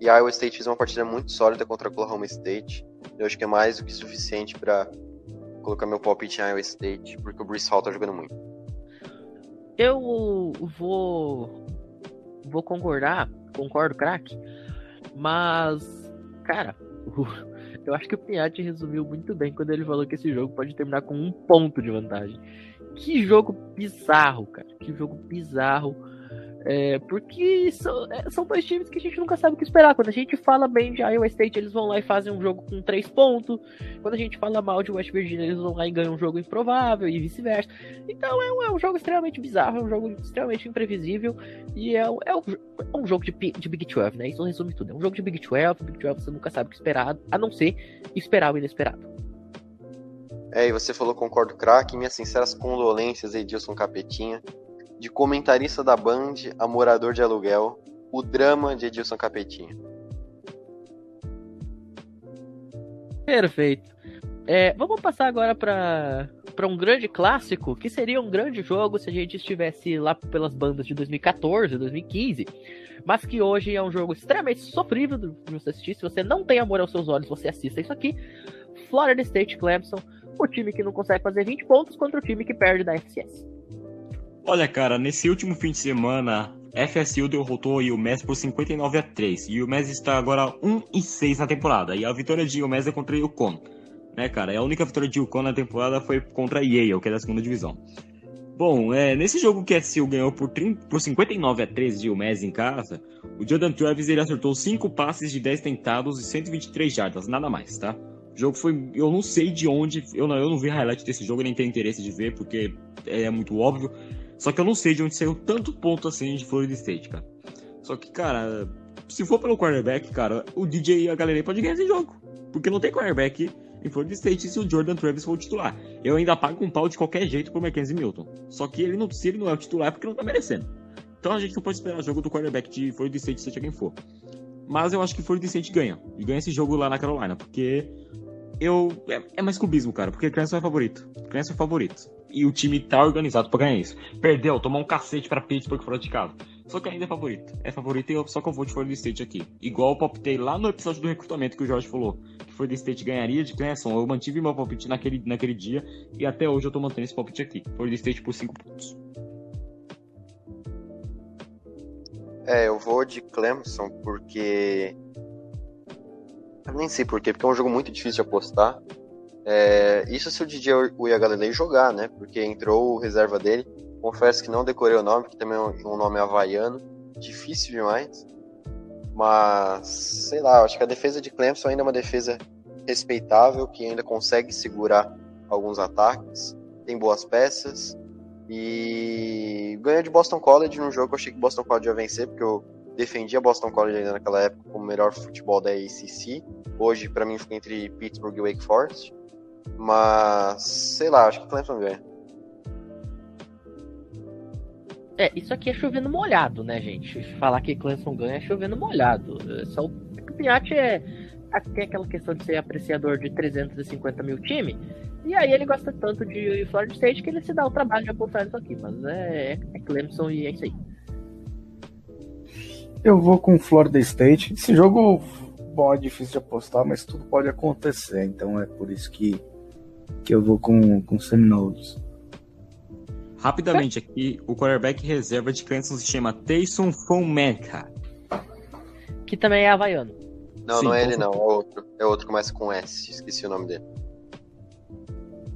E a Iowa State fez uma partida muito sólida contra a Oklahoma State. Eu acho que é mais do que suficiente para colocar meu palpite em Iowa State, porque o Bruce Hall tá jogando muito. Eu vou vou concordar, concordo, craque. Mas, cara, eu acho que o Piatti resumiu muito bem quando ele falou que esse jogo pode terminar com um ponto de vantagem. Que jogo bizarro, cara. Que jogo bizarro. É, porque são, é, são dois times que a gente nunca sabe o que esperar. Quando a gente fala bem de Iowa State, eles vão lá e fazem um jogo com três pontos. Quando a gente fala mal de West Virginia, eles vão lá e ganham um jogo improvável e vice-versa. Então é um, é um, jogo extremamente bizarro, é um jogo extremamente imprevisível. E é, é, um, é um jogo de, de Big 12, né? Isso resume tudo. É um jogo de Big 12. Big 12 você nunca sabe o que esperar, a não ser esperar o inesperado. É, e você falou concordo craque, minhas sinceras condolências, Edilson Capetinha. De comentarista da Band a morador de aluguel, o drama de Edilson Capetinha. Perfeito. É, vamos passar agora para para um grande clássico, que seria um grande jogo se a gente estivesse lá pelas bandas de 2014, 2015, mas que hoje é um jogo extremamente sofrível de você assistir. Se você não tem amor aos seus olhos, você assista isso aqui. Florida State Clemson o time que não consegue fazer 20 pontos contra o time que perde da FCS. Olha, cara, nesse último fim de semana, FSU derrotou o UMass por 59 a 3 e o UMass está agora 1 e 6 na temporada. E a vitória de UMass é contra o Yukon. Né, cara? A única vitória de Yukon na temporada foi contra Yale, que é da segunda divisão. Bom, é, nesse jogo que a FSU ganhou por, 30, por 59 a 13 de UMass em casa, o Jordan Travis ele acertou 5 passes de 10 tentados e 123 jardas, nada mais, tá? O jogo foi. Eu não sei de onde. Eu não, eu não vi highlight desse jogo, nem tenho interesse de ver, porque é muito óbvio. Só que eu não sei de onde saiu tanto ponto assim de Florida State, cara. Só que, cara, se for pelo quarterback, cara, o DJ e a galera pode ganhar esse jogo. Porque não tem quarterback em Florida State se o Jordan Travis for o titular. Eu ainda pago um pau de qualquer jeito pro Mackenzie Milton. Só que ele não, se ele não é o titular é porque não tá merecendo. Então a gente não pode esperar jogo do quarterback de Florida State, seja quem for. Mas eu acho que Florida State ganha. E ganha esse jogo lá na Carolina, porque eu é, é mais clubismo, cara, porque Clemson é favorito. Clemson é favorito. E o time tá organizado pra ganhar isso. Perdeu, tomou um cacete pra Pittsburgh fora de casa. Só que ainda é favorito. É favorito e eu, só que eu vou de Florida State aqui. Igual eu palpitei lá no episódio do recrutamento que o Jorge falou. Que Florida State ganharia de Clemson. Eu mantive meu palpite naquele, naquele dia. E até hoje eu tô mantendo esse palpite aqui. Florida State por 5 pontos. É, eu vou de Clemson porque. Eu nem sei porquê, porque é um jogo muito difícil de apostar. É, isso se o DJ Uyagalelei jogar, né? Porque entrou o reserva dele. Confesso que não decorei o nome, que também é um nome havaiano. Difícil demais. Mas, sei lá, acho que a defesa de Clemson ainda é uma defesa respeitável, que ainda consegue segurar alguns ataques. Tem boas peças. E ganha de Boston College num jogo que eu achei que Boston College ia vencer, porque eu defendia Boston College ainda naquela época como o melhor futebol da ACC. Hoje, para mim, fica entre Pittsburgh e Wake Forest. Mas, sei lá, acho que Clemson ganha. É, isso aqui é chovendo molhado, né, gente? Falar que Clemson ganha é chovendo molhado. É só o Pinhatti é. Tem aquela questão de ser apreciador de 350 mil time. E aí ele gosta tanto de Florida State que ele se dá o trabalho de apontar isso aqui. Mas é, é Clemson e é isso aí. Eu vou com Florida State. Esse jogo bom, é difícil de apostar, mas tudo pode acontecer. Então é por isso que, que eu vou com, com Seminoles. Rapidamente aqui, o quarterback reserva de Clemson se chama Taysom Fomenka. Que também é havaiano. Não, Sim, não é ele não, é outro. É outro que começa com S, esqueci o nome dele.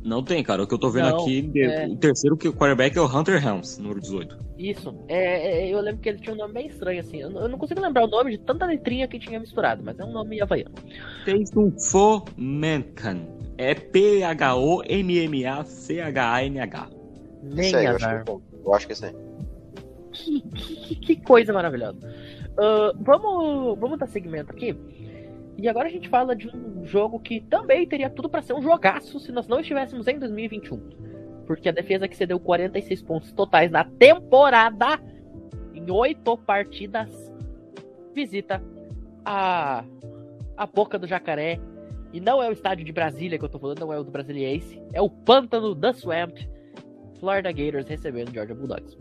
Não tem, cara. O que eu tô vendo não, aqui, é... o terceiro que o quarterback é o Hunter Helms, número 18. Isso. É, é, eu lembro que ele tinha um nome bem estranho, assim. Eu, não consigo lembrar o nome de tanta letrinha que tinha misturado, mas é um nome havaiano. Taysom Fomenkan. É P-H-O-M-M-A-C-H-A-N-H. Nem Sério, eu, acho que, eu acho que sim. Que, que, que coisa maravilhosa. Uh, vamos, vamos dar segmento aqui. E agora a gente fala de um jogo que também teria tudo para ser um jogaço se nós não estivéssemos em 2021. Porque a defesa que cedeu 46 pontos totais na temporada em oito partidas visita a, a boca do jacaré. E não é o estádio de Brasília que eu tô falando, não é o do Brasiliense. É o pântano da Swamp. Florida Gators recebendo Georgia Bulldogs.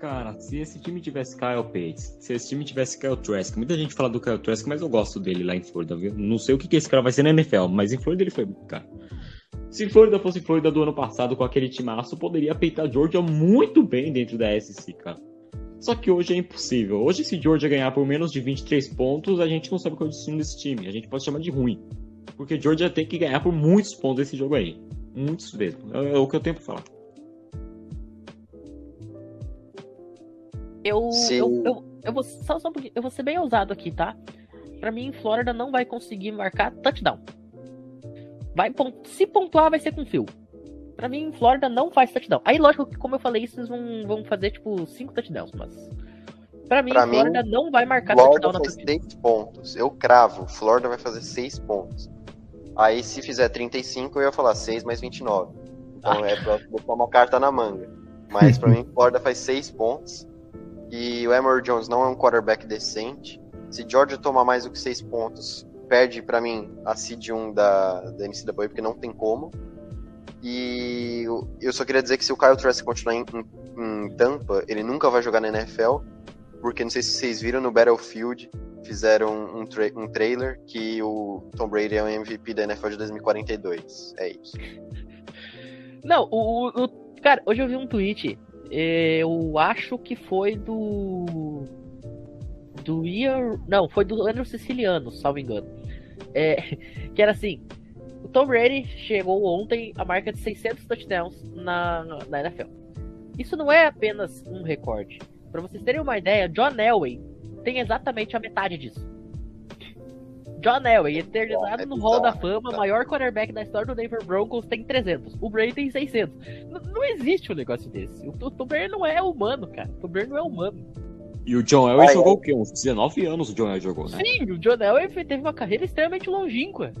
Cara, se esse time tivesse Kyle Pates, se esse time tivesse Kyle Trask, muita gente fala do Kyle Trask, mas eu gosto dele lá em Florida, viu? Não sei o que, que esse cara vai ser na NFL, mas em Florida ele foi muito cara. Se Florida fosse Florida do ano passado com aquele timaço, poderia peitar Georgia muito bem dentro da SC, cara. Só que hoje é impossível. Hoje, se Georgia ganhar por menos de 23 pontos, a gente não sabe qual é o destino desse time. A gente pode chamar de ruim. Porque Georgia tem que ganhar por muitos pontos esse jogo aí. Muitos mesmo. É, é o que eu tenho pra falar. Eu, eu, eu, eu, vou, só, só um eu vou ser bem ousado aqui, tá? Pra mim, Flórida não vai conseguir marcar touchdown. Vai, se pontuar, vai ser com fio. Pra mim, Flórida não faz touchdown. Aí, lógico que, como eu falei, isso, eles vão, vão fazer, tipo, 5 touchdowns, mas. Pra mim, pra Flórida mim, não vai marcar Florida touchdown na partida. 6 pontos. Eu cravo. Flórida vai fazer 6 pontos. Aí, se fizer 35, eu ia falar 6 mais 29. Então, ah. é pra botar uma carta na manga. Mas, pra mim, Flórida faz 6 pontos. E o Emory Jones não é um quarterback decente. Se Georgia tomar mais do que 6 pontos, perde para mim a seed 1 da, da NCAA, porque não tem como. E eu só queria dizer que se o Kyle Trask continuar em, em, em, Tampa, ele nunca vai jogar na NFL, porque não sei se vocês viram no Battlefield, fizeram um, tra um trailer que o Tom Brady é o MVP da NFL de 2042. É isso. Não, o, o cara, hoje eu vi um tweet eu acho que foi do. Do Ian. Não, foi do Andrew Siciliano, salvo engano. É, que era assim: o Tom Brady chegou ontem à marca de 600 touchdowns na, na NFL. Isso não é apenas um recorde. Para vocês terem uma ideia, John Elway tem exatamente a metade disso. John Elway, eternizado no Hall da Fama, maior quarterback da história do Denver Broncos, tem 300. O Brady tem 600. N não existe um negócio desse. O, o Tom Brady não é humano, cara. O Tom Brady não é humano. E o John Elway jogou o quê? Uns 19 anos o John Elway jogou, né? Sim, o John Elway teve uma carreira extremamente longínqua.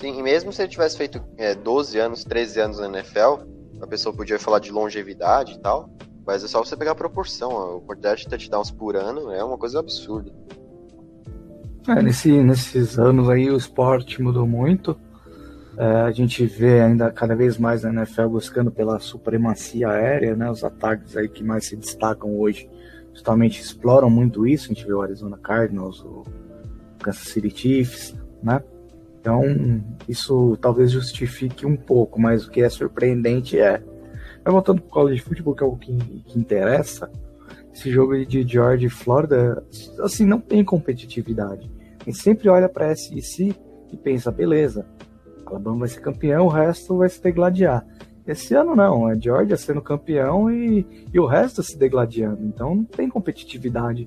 Sim, e mesmo se ele tivesse feito é, 12 anos, 13 anos na NFL, a pessoa podia falar de longevidade e tal, mas é só você pegar a proporção. A quantidade de touchdowns por ano é uma coisa absurda. É, nesse, nesses anos aí o esporte mudou muito. É, a gente vê ainda cada vez mais a NFL buscando pela supremacia aérea, né? Os ataques aí que mais se destacam hoje justamente exploram muito isso. A gente vê o Arizona Cardinals, o Kansas City Chiefs, né? Então, isso talvez justifique um pouco, mas o que é surpreendente é. Mas voltando para o college football, que é o que, que interessa, esse jogo de Georgia e Florida, assim, não tem competitividade. A gente sempre olha para a SEC e pensa, beleza, Alabama vai ser campeão, o resto vai se degladiar. Esse ano não, é Georgia sendo campeão e, e o resto se degladiando. Então não tem competitividade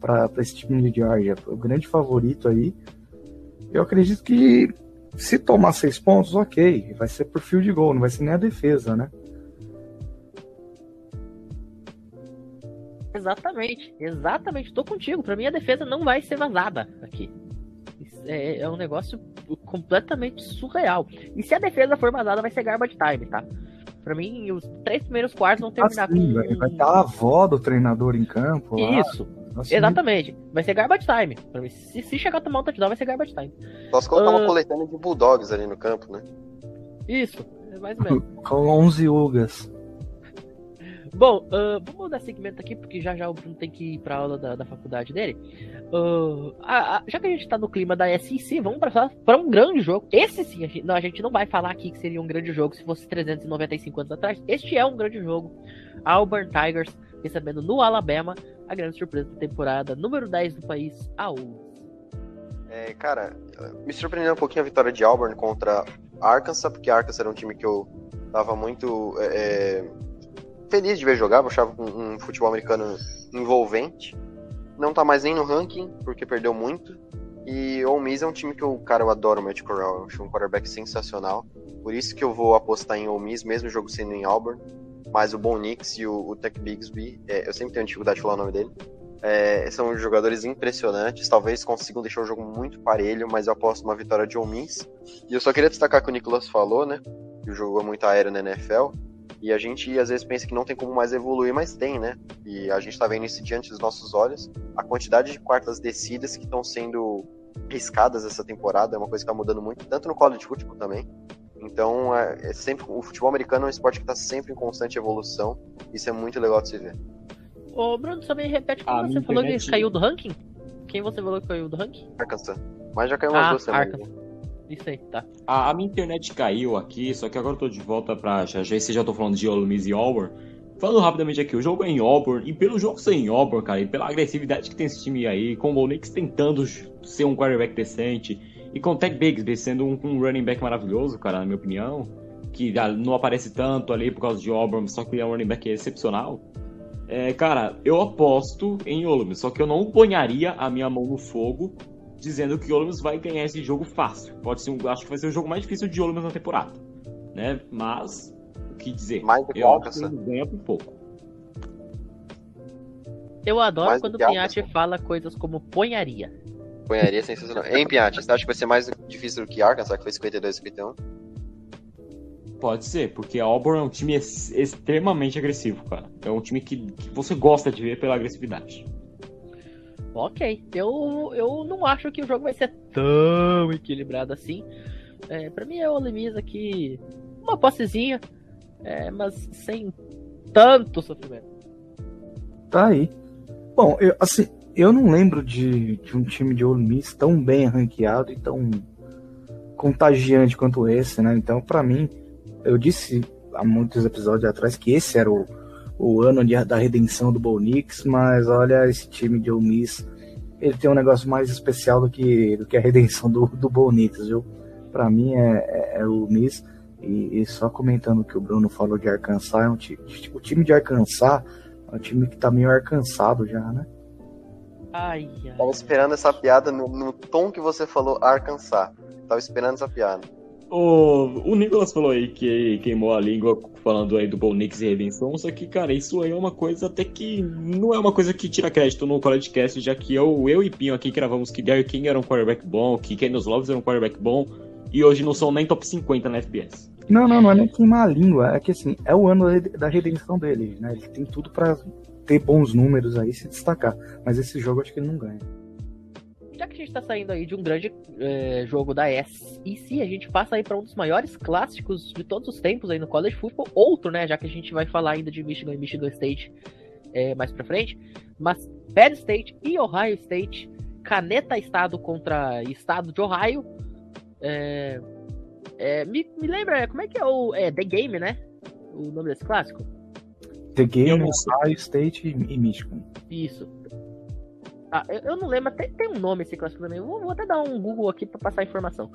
para esse time de Georgia. O grande favorito aí, eu acredito que se tomar seis pontos, ok, vai ser por fio de gol, não vai ser nem a defesa, né? Exatamente, exatamente, tô contigo. Para mim a defesa não vai ser vazada aqui. É, é, um negócio completamente surreal. E se a defesa for vazada, vai ser garbage time, tá? Pra mim, os três primeiros quartos vão terminar assim, com. Vai, estar a avó do treinador em campo. Isso. Assim, Exatamente. Vai ser garbage time. Pra se, se chegar a tomar um touchdown, vai ser garbage time. Só se colocar uh... uma coletânea de bulldogs ali no campo, né? Isso, é mais ou menos. com 11 ugas. Bom, uh, vamos dar segmento aqui, porque já já o Bruno tem que ir pra aula da, da faculdade dele. Uh, a, a, já que a gente tá no clima da SEC, vamos passar para um grande jogo. Esse sim, a gente, não, a gente não vai falar aqui que seria um grande jogo se fosse 395 anos atrás. Este é um grande jogo. Auburn Tigers recebendo no Alabama a grande surpresa da temporada, número 10 do país, a U. É, cara, me surpreendeu um pouquinho a vitória de Auburn contra Arkansas, porque Arkansas era um time que eu tava muito. É, é feliz de ver jogar, eu achava um, um, futebol americano envolvente. Não tá mais nem no ranking, porque perdeu muito. E Ole Miss é um time que eu, cara, eu adoro o Matt Corral, eu acho um quarterback sensacional. Por isso que eu vou apostar em Ole Miss, mesmo o jogo sendo em Auburn. Mas o Bon Nix e o, o Tech Bigsby, é, eu sempre tenho dificuldade de falar o nome dele. É, são jogadores impressionantes, talvez consigam deixar o jogo muito parelho, mas eu aposto uma vitória de Ole Miss. E eu só queria destacar que o Nicolas falou, né? Que o jogo é muito aéreo na NFL. E a gente às vezes pensa que não tem como mais evoluir, mas tem, né? E a gente tá vendo isso diante dos nossos olhos. A quantidade de quartas descidas que estão sendo riscadas essa temporada é uma coisa que tá mudando muito, tanto no college football também. Então, é, é sempre o futebol americano é um esporte que tá sempre em constante evolução. Isso é muito legal de se ver. Ô, Bruno, só me repete como você falou internet... que caiu do ranking? Quem você falou que caiu do ranking? Arkansas. Mas já caiu umas ah, duas semanas. Arkansas. Isso aí, tá. A, a, minha internet caiu aqui, só que agora eu tô de volta pra. Já, já, já tô falando de Ole Miss e Auburn. Falando rapidamente aqui, o jogo é em Auburn, e pelo jogo ser em Auburn, cara, e pela agressividade que tem esse time aí, com o Bonix tentando ser um quarterback decente, e com o Tech Bigsby sendo um, um, running back maravilhoso, cara, na minha opinião, que não aparece tanto ali por causa de Auburn, só que é um running back excepcional. É, cara, eu aposto em Ole Miss, só que eu não ponharia a minha mão no fogo dizendo que o Ole Miss vai ganhar esse jogo fácil. Pode ser, um, acho que vai ser o jogo mais difícil de Ole Miss na temporada, né? Mas o que dizer? Mais do que eu Alcança. ganha por pouco. Eu adoro mais quando o Pinhatti fala coisas como ponharia. Ponharia é sensacional. Hein, Pinhatti, você acha que vai ser mais difícil do que Arkansas, que foi 52 51? Pode ser, porque a Auburn é um time ex extremamente agressivo, cara. É um time que, que você gosta de ver pela agressividade. Ok, eu, eu não acho que o jogo vai ser tão equilibrado assim. É, para mim é o Lemis aqui, uma possezinha, é, mas sem tanto sofrimento. Tá aí. Bom, eu, assim, eu não lembro de, de um time de Ole Miss tão bem ranqueado e tão contagiante quanto esse, né? Então, para mim, eu disse há muitos episódios atrás que esse era o, o ano de, da redenção do Bonix, mas olha, esse time de Ole ele tem um negócio mais especial do que, do que a redenção do, do Bonix, viu? Para mim é, é, é, o Miss. E, e, só comentando o que o Bruno falou de Arkansas, é um o time de Arkansas é um time que tá meio arcansado já, né? Ai, ai. Tava esperando essa piada no, no tom que você falou Arkansas. Tava esperando essa piada. O, o Nicolas falou aí que queimou a língua falando aí do Bonix e Redenção, só que, cara, isso aí é uma coisa até que não é uma coisa que tira crédito no College Cast, já que eu, eu e Pinho aqui gravamos que Gary King era um quarterback bom, que Kenny Loves era um quarterback bom, e hoje não são nem top 50 na FBS. Não, não, não é nem queimar a língua, é que assim, é o ano da redenção dele, né? Ele tem tudo para ter bons números aí se destacar, mas esse jogo acho que ele não ganha. Já que a gente tá saindo aí de um grande é, jogo da SEC, a gente passa aí para um dos maiores clássicos de todos os tempos aí no college football, outro, né, já que a gente vai falar ainda de Michigan e Michigan State é, mais para frente, mas Penn State e Ohio State, caneta estado contra estado de Ohio, é, é, me, me lembra, como é que é o é, The Game, né, o nome desse clássico? The Game, Ohio State e Michigan. Isso. Ah, eu, eu, não lembro, tem, tem um nome esse clássico também. Vou, vou, até dar um Google aqui para passar a informação.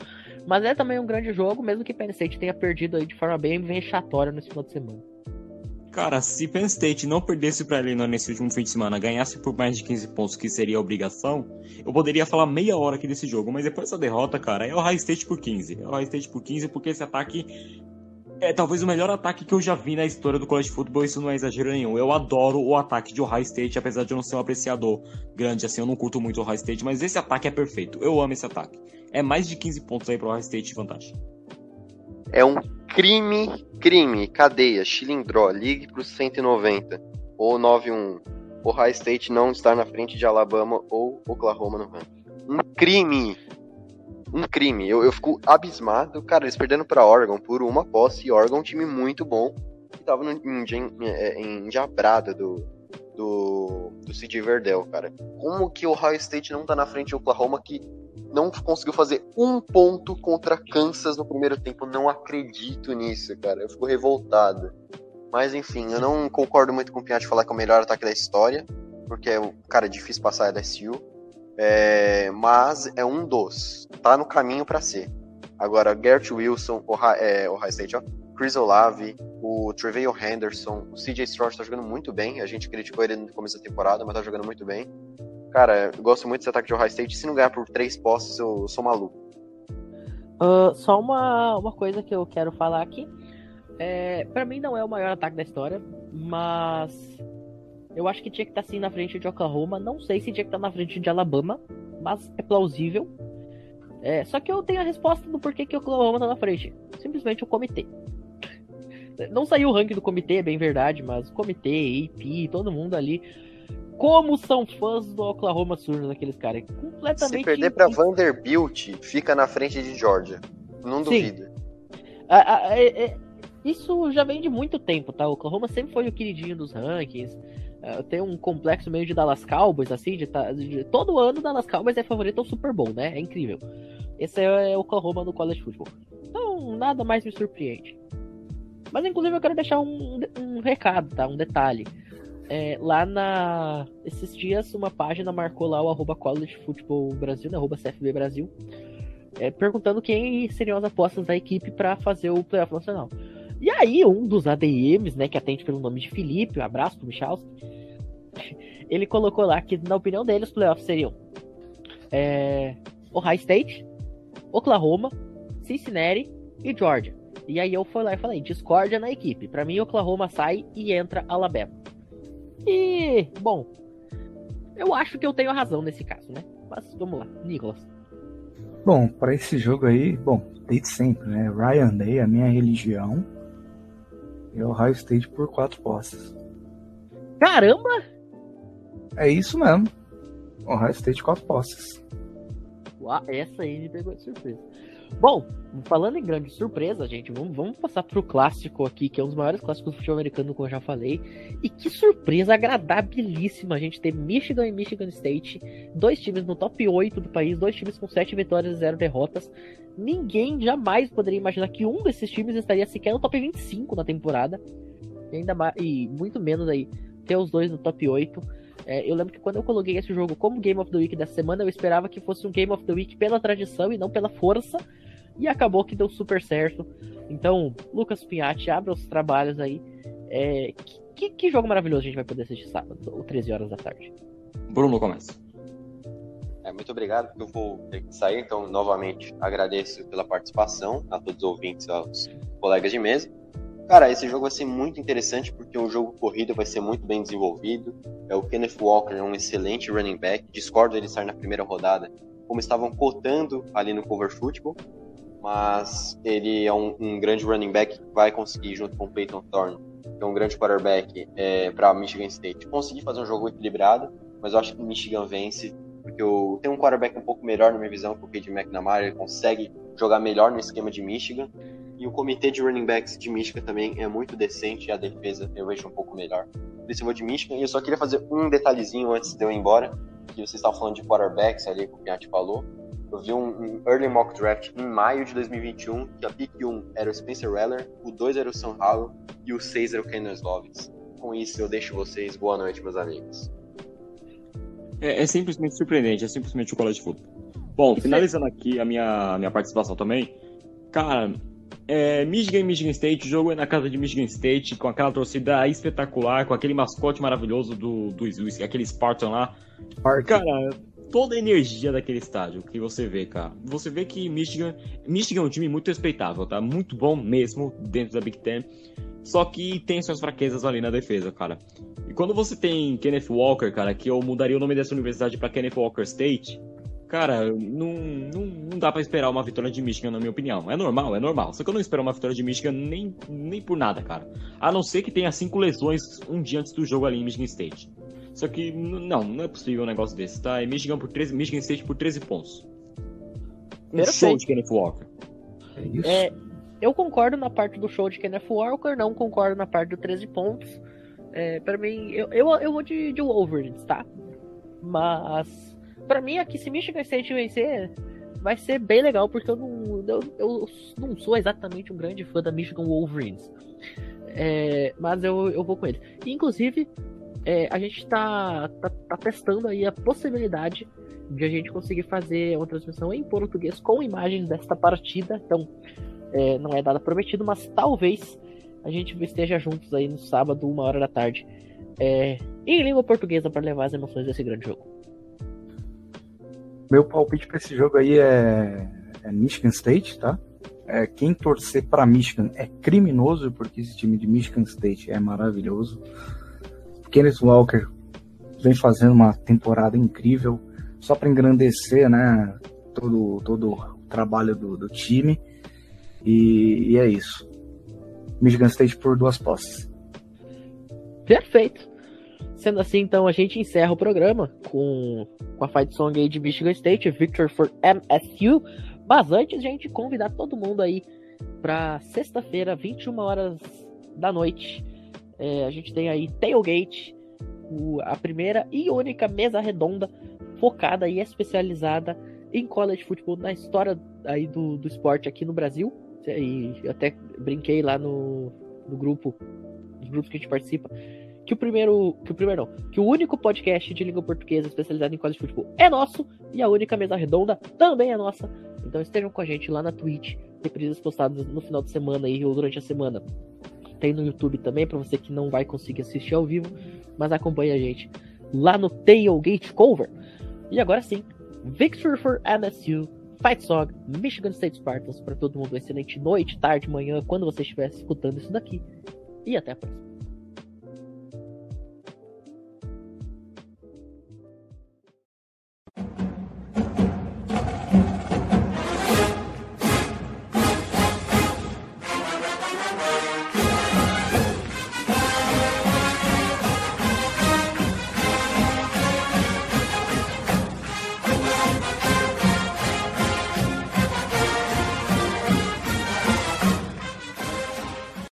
Mas é também um grande jogo, mesmo que Penn State tenha perdido aí de forma bem vexatória nesse final de semana. Cara, se Penn State não perdesse para Illinois nesse último fim de semana, ganhasse por mais de 15 pontos, que seria a obrigação, eu poderia falar meia hora aqui desse jogo, mas depois dessa derrota, cara, é o High State por 15. É o High State por 15 porque esse ataque é talvez o melhor ataque que eu já vi na história do college football, isso não é exagero nenhum. Eu adoro o ataque de Ohio State, apesar de eu não ser um apreciador grande assim, eu não curto muito Ohio State, mas esse ataque é perfeito. Eu amo esse ataque. É mais de 15 pontos aí pro Ohio State vantagem. É um crime, crime, cadeia, Chilindró, ligue pro 190 ou 91. Ohio State não estar na frente de Alabama ou Oklahoma no ranking. Um crime um crime. Eu, eu fico abismado. Cara, eles perdendo pra Oregon por uma posse. E Oregon, um time muito bom. Que tava no, em, em, é, em Jabrada do, do, do CJ Verdell, cara. Como que o Ohio State não tá na frente de Oklahoma que não conseguiu fazer um ponto contra Kansas no primeiro tempo? Não acredito nisso, cara. Eu fico revoltado. Mas enfim, eu não concordo muito com o Piatti falar que é o melhor ataque da história. Porque, é cara, é difícil passar a LSU. É, mas é um dos. Tá no caminho para ser. Agora, Gert Wilson, o é, Ohio State, ó, Chris Olave, o Treveio Henderson, o CJ Stroud tá jogando muito bem. A gente criticou ele no começo da temporada, mas tá jogando muito bem. Cara, eu gosto muito desse ataque de Ohio State. Se não ganhar por três posses, eu sou maluco. Uh, só uma, uma coisa que eu quero falar aqui. É, para mim não é o maior ataque da história, mas eu acho que tinha que estar tá, sim na frente de Oklahoma. Não sei se tinha que estar tá na frente de Alabama, mas é plausível. É, só que eu tenho a resposta do porquê que o Oklahoma tá na frente. Simplesmente o comitê. Não saiu o ranking do comitê, é bem verdade, mas o comitê, AP, todo mundo ali. Como são fãs do Oklahoma Sooners, aqueles caras. Completamente. Se perder pra Vanderbilt, fica na frente de Georgia. Não duvido. É, é, isso já vem de muito tempo, tá? O Oklahoma sempre foi o queridinho dos rankings. Uh, tem um complexo meio de Dallas Cowboys, assim, de, de, todo ano Dallas Cowboys é favorito ao Super Bowl, né? É incrível. Esse é, é o Oklahoma no college football. Então, nada mais me surpreende. Mas, inclusive, eu quero deixar um, um recado, tá? Um detalhe. É, lá na... Esses dias, uma página marcou lá o arroba college football Brasil, né? Arroba CFB Brasil. É, perguntando quem seriam as apostas da equipe para fazer o playoff nacional. E aí, um dos ADMs, né, que atende pelo nome de Felipe, um abraço pro Michalski, ele colocou lá que, na opinião dele, os playoffs seriam é, Ohio State, Oklahoma, Cincinnati e Georgia. E aí eu fui lá e falei, discórdia na equipe. Para mim, Oklahoma sai e entra Alabama. E, bom, eu acho que eu tenho razão nesse caso, né? Mas vamos lá, Nicolas. Bom, para esse jogo aí, bom, desde sempre, né? Ryan Day, a minha religião, e Ohio State por quatro posses. Caramba! É isso mesmo. Ohio State quatro posses. Uau, essa aí me pegou de surpresa. Bom, falando em grande surpresa, gente, vamos, vamos passar pro clássico aqui, que é um dos maiores clássicos do futebol americano, como eu já falei. E que surpresa agradabilíssima a gente ter Michigan e Michigan State, dois times no top 8 do país, dois times com 7 vitórias e 0 derrotas. Ninguém jamais poderia imaginar que um desses times estaria sequer no top 25 na temporada. E ainda mais, e muito menos aí ter os dois no top 8. É, eu lembro que quando eu coloquei esse jogo como Game of the Week dessa semana, eu esperava que fosse um Game of the Week pela tradição e não pela força. E acabou que deu super certo. Então, Lucas Pinhatti, abra os trabalhos aí. É, que, que, jogo maravilhoso a gente vai poder assistir sábado, ou 13 horas da tarde. Bruno começa. É, muito obrigado, porque eu vou ter que sair, então novamente agradeço pela participação a todos os ouvintes, aos colegas de mesa. Cara, esse jogo vai ser muito interessante porque o jogo corrida vai ser muito bem desenvolvido. É o Kenneth Walker é um excelente running back. Discordo ele estar na primeira rodada, como estavam cotando ali no Cover Football, mas ele é um, um grande running back que vai conseguir junto com o Peyton Thorne, que é um grande quarterback é, para Michigan State, conseguir fazer um jogo equilibrado. Mas eu acho que Michigan vence porque eu tenho um quarterback um pouco melhor na minha visão que o Cade McNamara, ele consegue jogar melhor no esquema de Michigan. E o comitê de running backs de Michigan também é muito decente a defesa eu vejo um pouco melhor. Por isso eu vou de Michigan. E eu só queria fazer um detalhezinho antes de eu ir embora, que vocês estavam falando de quarterbacks ali, que o Piatti falou. Eu vi um, early mock draft em maio de 2021, que a pick 1 era o Spencer Rattler, o 2 era o Sam Howell e o 6 era o Kenan Slovins. Com isso eu deixo vocês. Boa noite, meus amigos. É, é, simplesmente surpreendente, é simplesmente o college football. Bom, finalizando aqui a minha, minha participação também, cara, é, Michigan e Michigan State, o jogo é na casa de Michigan State, com aquela torcida espetacular, com aquele mascote maravilhoso do, do aquele Spartan lá. Cara, toda a energia daquele estádio que você vê, cara. Você vê que Michigan, Michigan é um time muito respeitável, tá? Muito bom mesmo dentro da Big Ten. Só que tem suas fraquezas ali na defesa, cara. E quando você tem Kenneth Walker, cara, que eu mudaria o nome dessa universidade para Kenneth Walker State, cara, não, não, não dá para esperar uma vitória de Michigan, na minha opinião. É normal, é normal. Só que eu não espero uma vitória de Michigan nem, nem por nada, cara. A não ser que tenha cinco lesões um dia antes do jogo ali em Michigan State. Só que não, não é possível um negócio desse, tá? É Michigan, por 13, Michigan State por 13 pontos. Um Perfeito. show de Kenneth Walker. É isso. É, eu concordo na parte do show de Kenneth Walker, não concordo na parte do 13 pontos. É, para mim, eu, eu, eu vou de, de Wolverines, tá? Mas, para mim, aqui, se Michigan State vencer, vai ser bem legal, porque eu não, eu, eu não sou exatamente um grande fã da Michigan Wolverines. É, mas eu, eu vou com ele. Inclusive, é, a gente tá, tá, tá, testando aí a possibilidade de a gente conseguir fazer uma transmissão em português com imagens desta partida. Então, é, não é nada prometido, mas talvez a gente esteja juntos aí no sábado, uma hora da tarde, é, em língua portuguesa para levar as emoções desse grande jogo. Meu palpite para esse jogo aí é, é Michigan State, tá? É, quem torcer para Michigan é criminoso, porque esse time de Michigan State é maravilhoso. Kenneth Walker vem fazendo uma temporada incrível, só para engrandecer, né, todo, todo o trabalho do, do time. E, e é isso. Michigan State por duas posses. Perfeito. Sendo assim, então, a gente encerra o programa com, com a fight song aí de Michigan State, Victor for MSU. Mas antes, a gente convidar todo mundo aí para sexta-feira, 21 horas da noite. É, a gente tem aí Tailgate, o, a primeira e única mesa redonda focada e especializada em college football na história aí do, do esporte aqui no Brasil. E até brinquei lá no, no grupo, nos grupos que a gente participa, que o primeiro, que o primeiro não, que o único podcast de língua portuguesa especializado em college football é nosso e a única mesa redonda também é nossa. Então estejam com a gente lá na Twitch, reprises postadas no final de semana aí ou durante a semana. Tem no YouTube também para você que não vai conseguir assistir ao vivo, mas acompanha a gente lá no Tailgate Cover. E agora sim, Victor for MSU Fight Song, Michigan State Spartans. Para todo mundo, excelente noite, tarde, manhã, quando você estiver escutando isso daqui. E até a próxima.